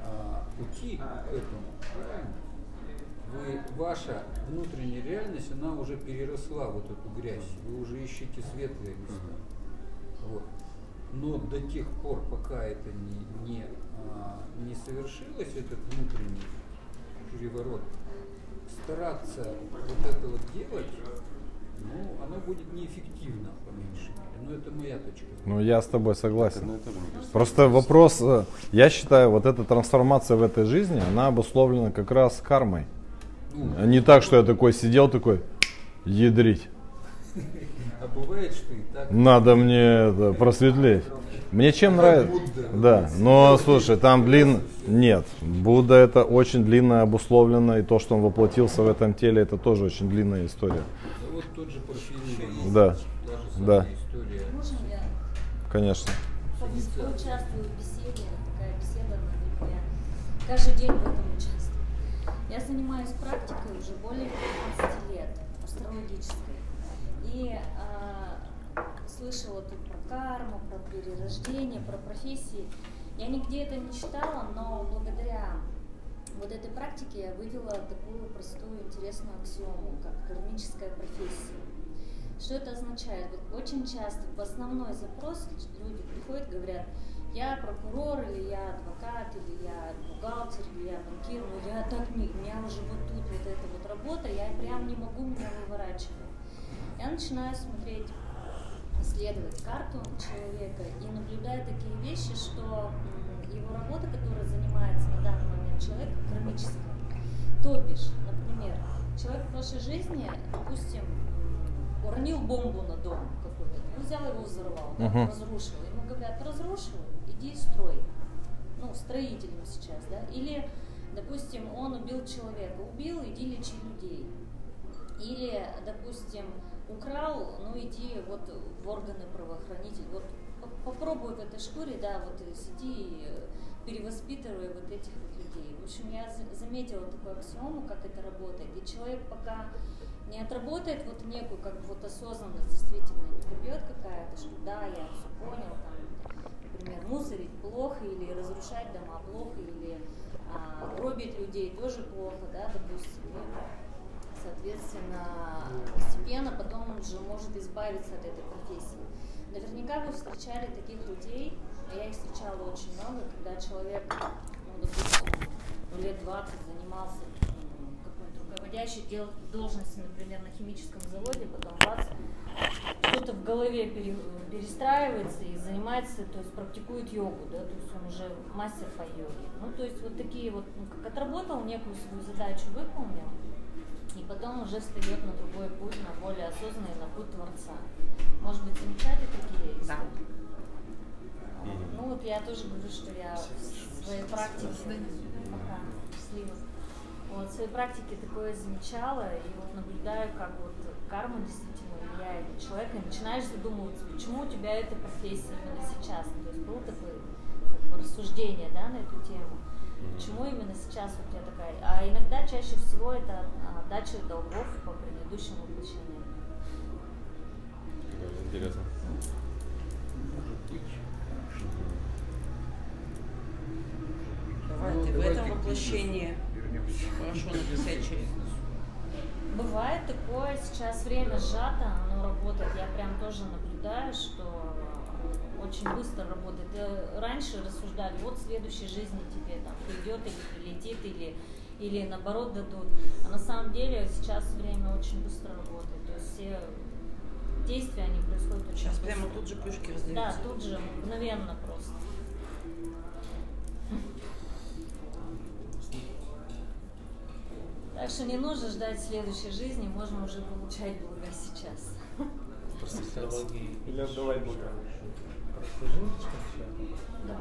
а, пути к этому. Правильно? Вы, ваша внутренняя реальность, она уже переросла вот эту грязь. Вы уже ищете светлые места. Вот. Но до тех пор, пока это не, не, а, не совершилось, этот внутренний переворот, стараться вот это вот делать, ну, оно будет неэффективно, по меньшей мере. Но это моя точка зрения. ну я с тобой согласен. и то же, мне кажется. Просто вопрос, э, я считаю, вот эта трансформация в этой жизни, она обусловлена как раз кармой. Ну, А Не так, что я такой сидел, такой, ядрить. бывает, что и так. Надо мне это, просветлеть. Мне чем нравится? Да, но слушай, там длин... Нет, Будда это очень длинно обусловлено, и то, что он воплотился в этом теле, это тоже очень длинная история. Вот тот же. Да, да. Конечно. поучаствую в беседе? Такая беседа каждый день в этом участвую. Я занимаюсь практикой уже более 15 лет, астрологической. И а, слышала тут про карму, про перерождение, про профессии. Я нигде это не читала, но благодаря вот этой практике я вывела такую простую, интересную аксиому, как кармическая профессия. Что это означает? Вот очень часто в основной запрос люди приходят, говорят, я прокурор, или я адвокат, или я бухгалтер, или я банкир, но я так не, у меня уже вот тут вот эта вот работа, я прям не могу меня выворачивать. Я начинаю смотреть, исследовать карту человека и наблюдаю такие вещи, что его работа, которая занимается на данный момент человек, кармическая. То бишь, например, человек в прошлой жизни, допустим, уронил бомбу на дом какой-то, ну, взял его взорвал, да, Мгм. разрушил. Ему говорят, разрушил, иди строй. Ну, строителем сейчас, да. Или, допустим, он убил человека, убил, иди лечи людей. Или, допустим, украл, ну иди вот в органы правоохранитель. Вот по- попробуй в этой шкуре, да, вот сиди и перевоспитывай вот этих вот людей. В общем, я за- заметила такую аксиому, как это работает. И человек пока не отработает вот некую как бы вот осознанность действительно не прибьет какая-то, что да, я все понял, там, например, мусорить плохо или разрушать дома плохо, или а, гробить людей тоже плохо, да, допустим. Соответственно, постепенно потом он же может избавиться от этой профессии. Наверняка вы встречали таких людей, а я их встречала очень много, когда человек, ну, допустим, ну, лет 20 занимался какой-нибудь руководящей дел- должностью, например, на химическом заводе, потом бац, что-то в голове пере- перестраивается и занимается, то есть практикует йогу, да, то есть он уже мастер по йоге. Ну, то есть вот такие вот, ну, как отработал некую свою задачу, выполнил, и потом уже встает на другой путь, на более осознанный, на путь Творца. Может быть, замечали такие истории? Ну вот я тоже говорю, что я в своей практике пока счастлива. Вот, в своей практике такое замечала и вот наблюдаю, как вот карма действительно влияет на человека, и начинаешь задумываться, почему у тебя эта профессия именно сейчас. То есть было такое как бы, рассуждение да, на эту тему. Почему именно сейчас у тебя такая? А иногда чаще всего это а, отдача долгов по предыдущим воплощениям. Интересно. Давайте в этом воплощении хорошо написать через Бывает такое, сейчас время сжато, оно работает. Я прям тоже наблюдаю, что очень быстро работает. Э, Раньше рассуждали, вот в следующей жизни тебе там придет или прилетит, или, или наоборот дадут. А на самом деле сейчас время очень быстро работает. То есть все действия, они происходят очень Сейчас быстро. прямо тут же плюшки Да, раздаются. тут же, мгновенно просто. Так что не нужно ждать следующей жизни, можно уже получать блага сейчас. Или отдавать Бога. Да.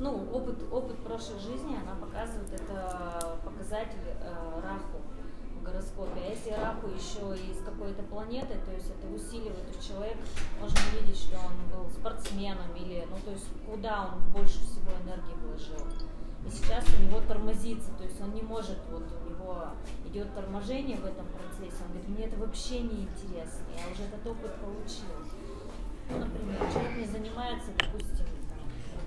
Ну, опыт, опыт прошлых жизней, она показывает, это показатель э, Раху в гороскопе. А если Раху еще из какой-то планеты, то есть это усиливает, то есть человек, можно увидеть, что он был спортсменом или, ну, то есть куда он больше всего энергии вложил. И сейчас у него тормозится, то есть он не может, вот у него идет торможение в этом процессе. Он говорит, мне это вообще не интересно, я уже этот опыт получил. Ну, например, человек не занимается, допустим, там.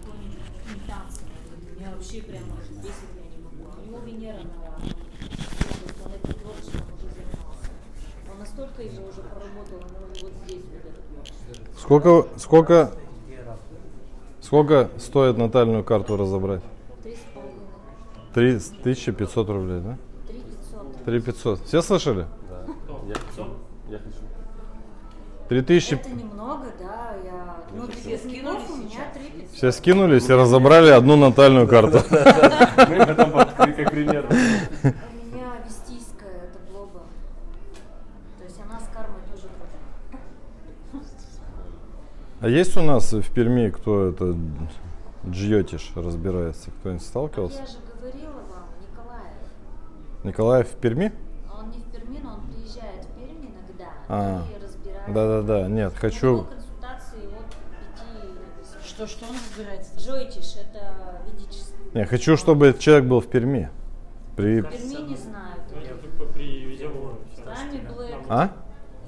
Он говорит, Меня вообще прямо бесит, я не могу. А у него Венера на есть он этим творчеством уже занимался. Он настолько его уже проработал, него вот здесь вот этот вот. Сколько, сколько, сколько стоит натальную карту разобрать? Три с половиной. 3500 рублей, да? Три пятьсот. 3500. Все слышали? 3000. Это немного, да, я... Ну, Все скинулись у меня. Все скинулись и разобрали одну натальную карту. Мы потом как как пример. У меня вестийская, это глоба. То есть она с кармой тоже. А есть у нас в Перми, кто это джьотиш разбирается? Кто-нибудь Я сталкивался? же говорила вам, Николаев. Николаев в Перми? Он не в Перми, но он приезжает в Пермь иногда А, и. Да-да-да, нет, хочу... него консультации от пяти написано. Что, что он разбирается? Джойтиш, это ведический. Не, хочу, чтобы этот человек был в Перми. При... В Перми не знаю. Ну. А?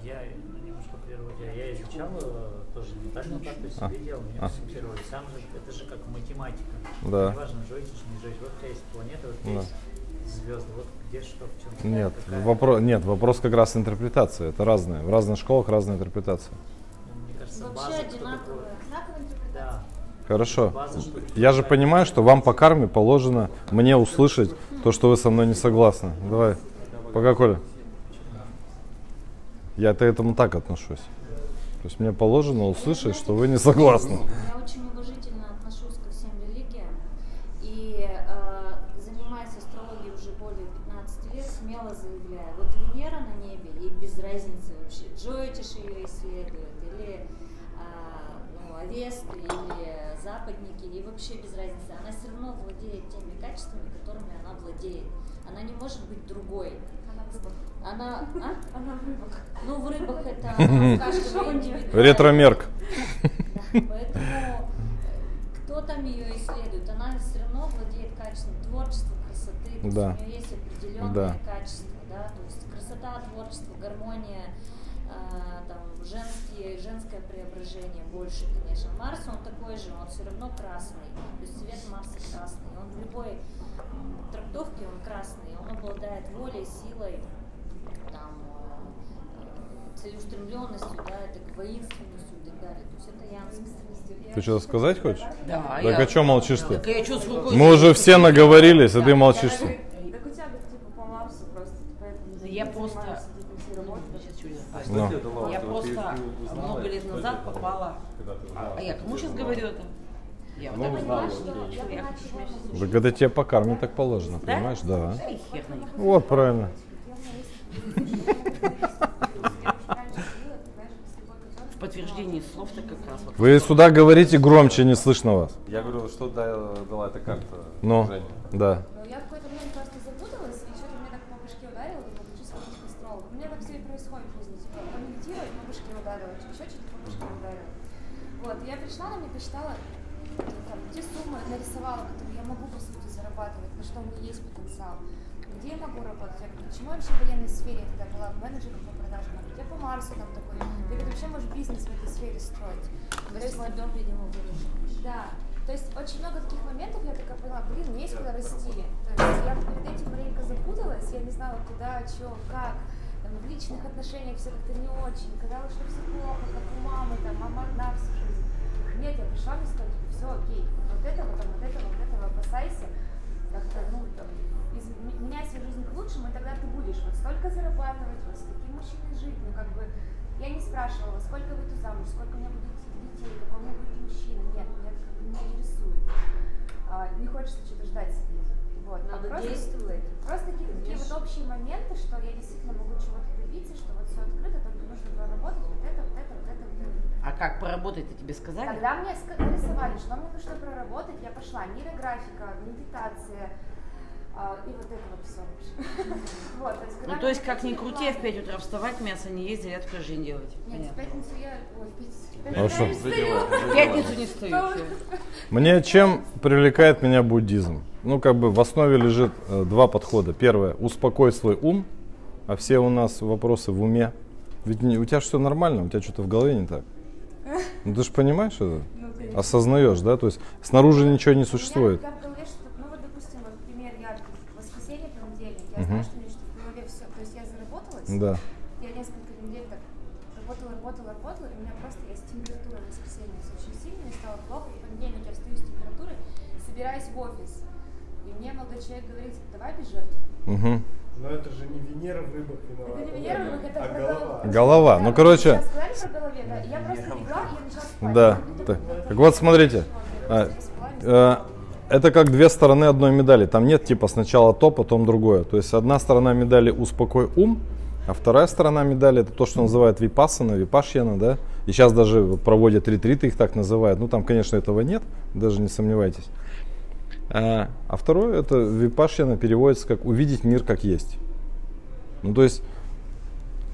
Я немножко прерву. Я изучал э, тоже ментальную карту А. себе делал, меня А. консультировали. Сам же, это же как математика. Да. Неважно, жойте, не жойте. Вот у тебя есть планета, вот Да. есть звезды, вот где что, в чем Нет, вопрос, нет, вопрос как раз интерпретация. Это разное. В разных школах разная интерпретация. Мне кажется, Вообще. Одинаковая. Да. Хорошо. База, Я же понимаю, что вам по карме положено мне услышать то, что вы со мной не согласны. Давай. Пока, Коля. Я к этому так отношусь. То есть мне положено услышать, что вы не согласны. Я очень уважительно отношусь ко всем религиям и э, занимаясь астрологией уже более 15 лет, смело заявляю, вот Венера на небе, ей без разницы вообще, Джойтиш ее исследует, или а, ну, Авесты, или западники, ей вообще без разницы. Она все равно владеет теми качествами, которыми она владеет. Она не может быть другой. Она, а? Она в рыбах. Ну, в рыбах это каждого. Ретромерк. Да, поэтому э, кто там ее исследует, она все равно владеет качеством творчества, красоты, то есть Да. у нее есть определенные Да. качества, да, то есть красота, творчество, гармония, там, женские, женское преображение больше, конечно. Марс, он такой же, он все равно красный, то есть цвет Марса красный, он в любой трактовке он красный, он обладает волей, силой, там, э, целеустремленностью, да, это воинственностью и так далее. То есть это янский. Ты что-то сказать хочешь? Да, Так я- а что молчишь ты? Так я рукой Мы уже все наговорились, а Да. ты молчишь. ты. Так у тебя типа по Марсу просто, поэтому Да я просто- этим всей работой. Сейчас, Дало? Я просто много лет назад попала. Когда А я кому сейчас говорю это? Я вот Ну, так узнала, поняла, что я я хочу поняла, смеяться. Так это тебе по карме так положено, Да? понимаешь? Да. Вот правильно. В подтверждении слов-то как раз вот. Вы сюда говорите громче, не слышно вас. Я говорю, что да- дала эта карта Ну, Жене? да. Но я в какой-то момент просто запуталась, и что-то мне так по башке ударило, думаю, хочу сходить к астрологу. У меня так все и происходит в жизни. Типа, помедитировать, по башке ударило, еще что-то по башке ударило. Вот, и я пришла на них, посчитала, там, где суммы нарисовала, которые я могу, по сути, зарабатывать, на что у меня есть потенциал. Где я могу работать? Я я в военной сфере тогда была менеджером по продажам? Я по Марсу там такой. Я говорю, вообще можешь бизнес в этой сфере строить. То есть, Восьмой дом, видимо, выражен. да. То есть очень много таких моментов я такая поняла, блин, мне есть куда расти. То есть я перед этим маленько запуталась, я не знала куда, что, как. Там, в личных отношениях все как-то не очень. Казалось, что все плохо, как у мамы, там, мама одна всю жизнь. Нет, я пришла, мне сказали, типа, все окей, вот этого, там, вот этого, вот этого опасайся. Как-то, ну, там, из- м- меняй свою жизнь к лучшему, и тогда ты будешь вот столько зарабатывать, вот с таким мужчиной жить. Ну, как бы, я не спрашивала, сколько выйду замуж, сколько у меня будет детей, какой у меня будет мужчина. Нет, меня это как бы не интересует. А, не хочется что-то ждать себе. Вот. а Надо просто, действовать. Просто какие-то такие вот общие моменты, что я действительно могу чего-то добиться, что вот все открыто, только нужно проработать вот это, вот это, вот это, вот это. А как поработать-то тебе сказали? Тогда мне нарисовали, что мне нужно проработать, я пошла нейрографика, медитация, а, и вот это вот все. Вот, то есть, Ну, то есть, как ни крути, в планы- 5 утра вставать, мясо не есть, зарядку жизнь делать. Нет, в пятницу я... Ой, в пятницу... в пятницу не встаю. В пятницу не стою. всё. Мне чем привлекает меня буддизм? Ну, как бы в основе лежит э, два подхода. Первое, успокой свой ум, а все у нас вопросы в уме. Ведь не- у тебя все нормально, у тебя что-то в голове не так. Ну, ты же понимаешь это? Ну. Осознаешь, да? То есть снаружи ничего не У существует. меня, я в голове, что, ну вот, допустим, вот пример яркий. Воскресенье, понедельник, я Мгм. знаю, что у меня что в голове все. То есть я заработалась, Да. я несколько недель так работала, работала, работала, и у меня просто есть температура в воскресенье очень сильная, стало плохо. В понедельник я встаю с температурой, собираюсь в офис. И мне молодой человек говорит, давай без жертв. Мгм. Но это же не Венера в рыбах виновата. Это не Венера, в рыбах, это а про голова. Голова. Ну, короче, про голове, да, и я просто легла, и я начала спать. Да. Так, так вот, смотрите. А, Это как две стороны одной медали. Там нет типа сначала то, потом другое. То есть одна сторона медали успокой ум, а вторая сторона медали это то, что называют випассана, випашьяна, да. И сейчас даже проводят ретриты, их так называют. Ну там, конечно, этого нет, даже не сомневайтесь. А, а второе это випашьяна переводится как увидеть мир как есть. Ну то есть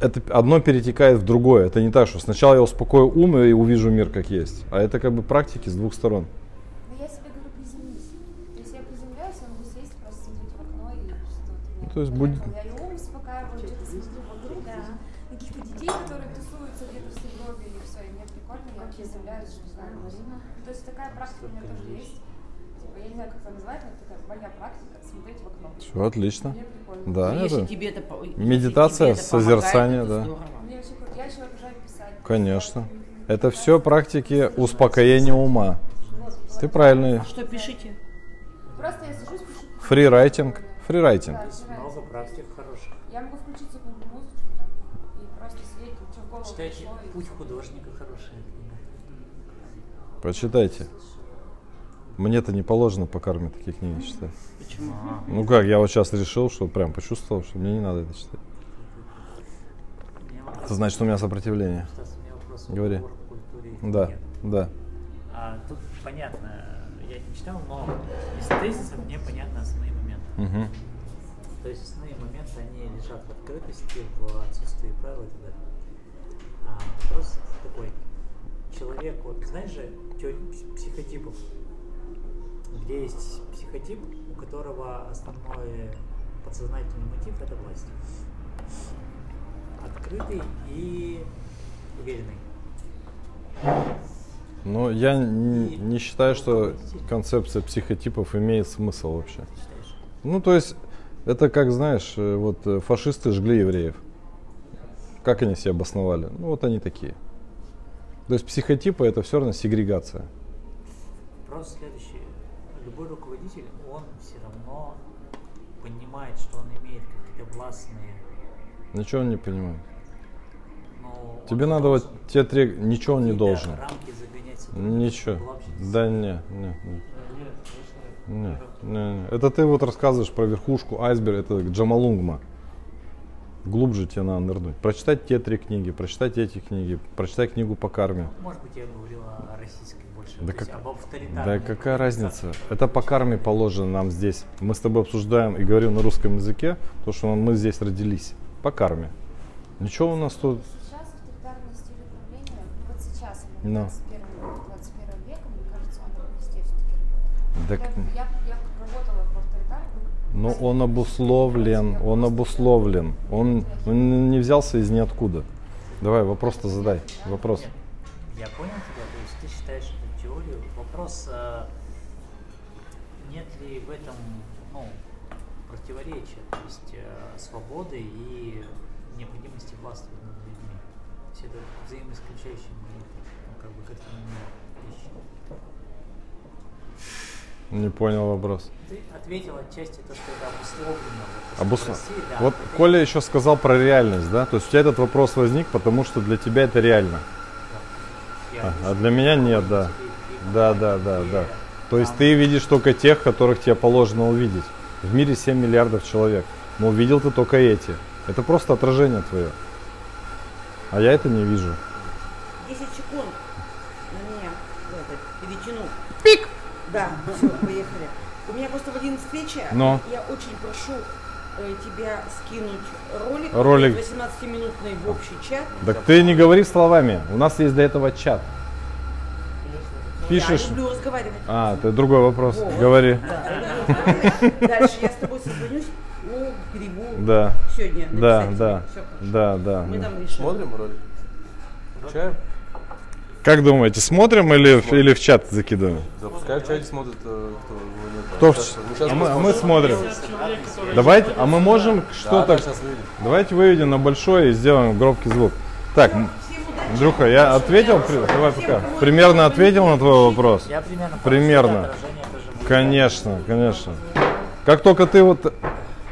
это одно перетекает в другое. Это не так, что сначала я успокою ум и увижу мир как есть. А это как бы практики с двух сторон. Но я себе говорю, приземлись. То есть я приземляюсь, я могу сесть, просто смотреть в окно и что-то. Ну, то есть будет. будет- Я и ум успокаиваю, что-то смотрю вокруг. Да. каких-то детей, которые тусуются где-то в Сибири или все, и мне прикольно, я представляю, что не знаю, Марина. То есть такая практика у меня тоже есть. Типа, я не знаю, как это называется, но это такая моя практика, смотреть в окно. Все отлично. Мне прикольно. Да, Если это тебе это если медитация, тебе это помогает, созерцание, это да. здорово. Мне круто. Я еще обожаю писать. Конечно. Это все практики успокоения ума. Ты правильный. А что пишите? Просто я сижусь, пишу. Фрирайтинг. Фрирайтинг. Да, Практик хороших. Я могу включить секунду музычку там и просто сидеть, что в голову Читайте пришло. и- «Путь художника» хорошая книга. Почитайте. Мне-то не положено по карме такие книги читать. Почему? Ну как, я вот сейчас решил, что прям почувствовал, что мне не надо это читать. Это значит, у меня сопротивление. Стас, у меня вопрос Говори. Да, нет. да. А, тут понятно, я не читал, но из тезисов мне понятны основные моменты. Мгм. То есть основные моменты, они лежат в открытости, в отсутствии правил и так далее. А вопрос такой. Человек, вот знаешь же теорию пс- психотипов, где есть психотип, у которого основной подсознательный мотив – это власть. Открытый и уверенный. Но я н- не считаю, что концепция психотипов имеет смысл вообще. Ну, то есть, это как, знаешь, э, вот э, фашисты жгли евреев. Как они себя обосновали? Ну, вот они такие. То есть психотипы это все равно сегрегация. Вопрос следующий. Любой руководитель, он все равно понимает, что он имеет какие-то властные... Ничего он не понимает. ну, Тебе надо должен вот те три, ничего он не должен. рамки загонять Ничего. Да не, не, не. Нет, Не, не, не. Это ты вот рассказываешь про верхушку айсберга, это Джамалунгма. Глубже тебе надо нырнуть. Прочитать те три книги, прочитать эти книги, прочитать книгу по карме. Может быть, я говорил о российской больше, Да, как- об да какая разница? Это по карме положено нам здесь. Мы с тобой обсуждаем и говорим на русском языке, то что мы здесь родились. По карме. Ничего у нас тут... Сейчас авторитарный стиль управления, вот сейчас, именно Ну. 21, 21 века, мне кажется, он везде все-таки Так, Я, я, я как работала в авторитарном, но он обусловлен, он обусловлен. Он, он не взялся из ниоткуда. Давай, вопрос-то задай. Вопрос. Нет, Я понял тебя, то есть ты считаешь эту теорию. Вопрос, а, нет ли в этом ну, противоречия, то есть э, свободы и необходимости властвовать над людьми. Все это взаимоисключающие моменты, ну, как бы кардинальные вещи. Не понял вопрос. Ты ответил отчасти то, что это обусловлено. Вот, России, да, Вот это- Коля еще сказал про реальность, да? То есть у тебя этот вопрос возник, потому что для тебя это реально. я А, а для меня нет, да. такие Да, да, да, да. То есть ты видишь только тех, которых тебе положено увидеть. В мире 7 миллиардов человек. Но увидел ты только эти. Это просто отражение твое. А я это не вижу. 10 секунд на меня это, перетяну. Пик! Да, все, поехали. У меня просто в 11 вечера. Но. Я очень прошу э, тебя скинуть ролик, Ролик. 18-минутный в общий чат. Так ты не говори словами. У нас есть для этого чат. Пишешь. Я люблю разговаривать. А, это другой вопрос. Вот. Говори. Да. Дальше я с тобой созвонюсь о грибу Да. сегодня. Да, да. хорошо. Да, да. Мы да. там решим. Смотрим ролик? Включаем? Как думаете, смотрим или, в- или в чат закидываем? Запускай в чате, смотрит, э, кто. Кто в сейчас а мы- а мы смотрим. Давайте, а мы можем Да, что-то... да. Давайте выведем на большой и сделаем громкий звук. Так, Андрюха, я ответил, давай пока. Примерно ответил на твой вопрос. Я примерно Примерно. Конечно, конечно. Как только ты вот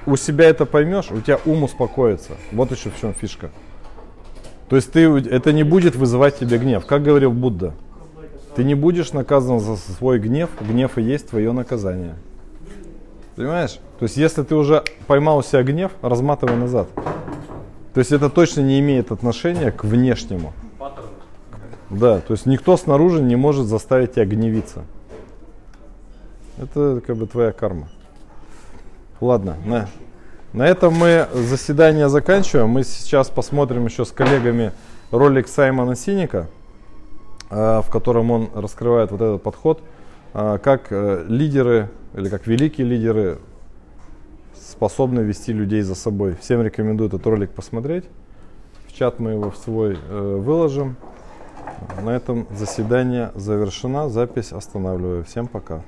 у себя это поймешь, у тебя ум успокоится. Вот еще в чем фишка. То есть ты, это не будет вызывать тебе гнев. Как говорил Будда, ты не будешь наказан за свой гнев, гнев и есть твое наказание. Понимаешь? То есть если ты уже поймал у себя гнев, разматывай назад. То есть это точно не имеет отношения к внешнему. Да, то есть никто снаружи не может заставить тебя гневиться. Это как бы твоя карма. Ладно, на, на этом мы заседание заканчиваем. Мы сейчас посмотрим еще с коллегами ролик Саймона Синика, э, в котором он раскрывает вот этот подход, э, как э, лидеры или как великие лидеры способны вести людей за собой. Всем рекомендую этот ролик посмотреть. В чат мы его в свой э, выложим. На этом заседание завершено. Запись останавливаю. Всем пока.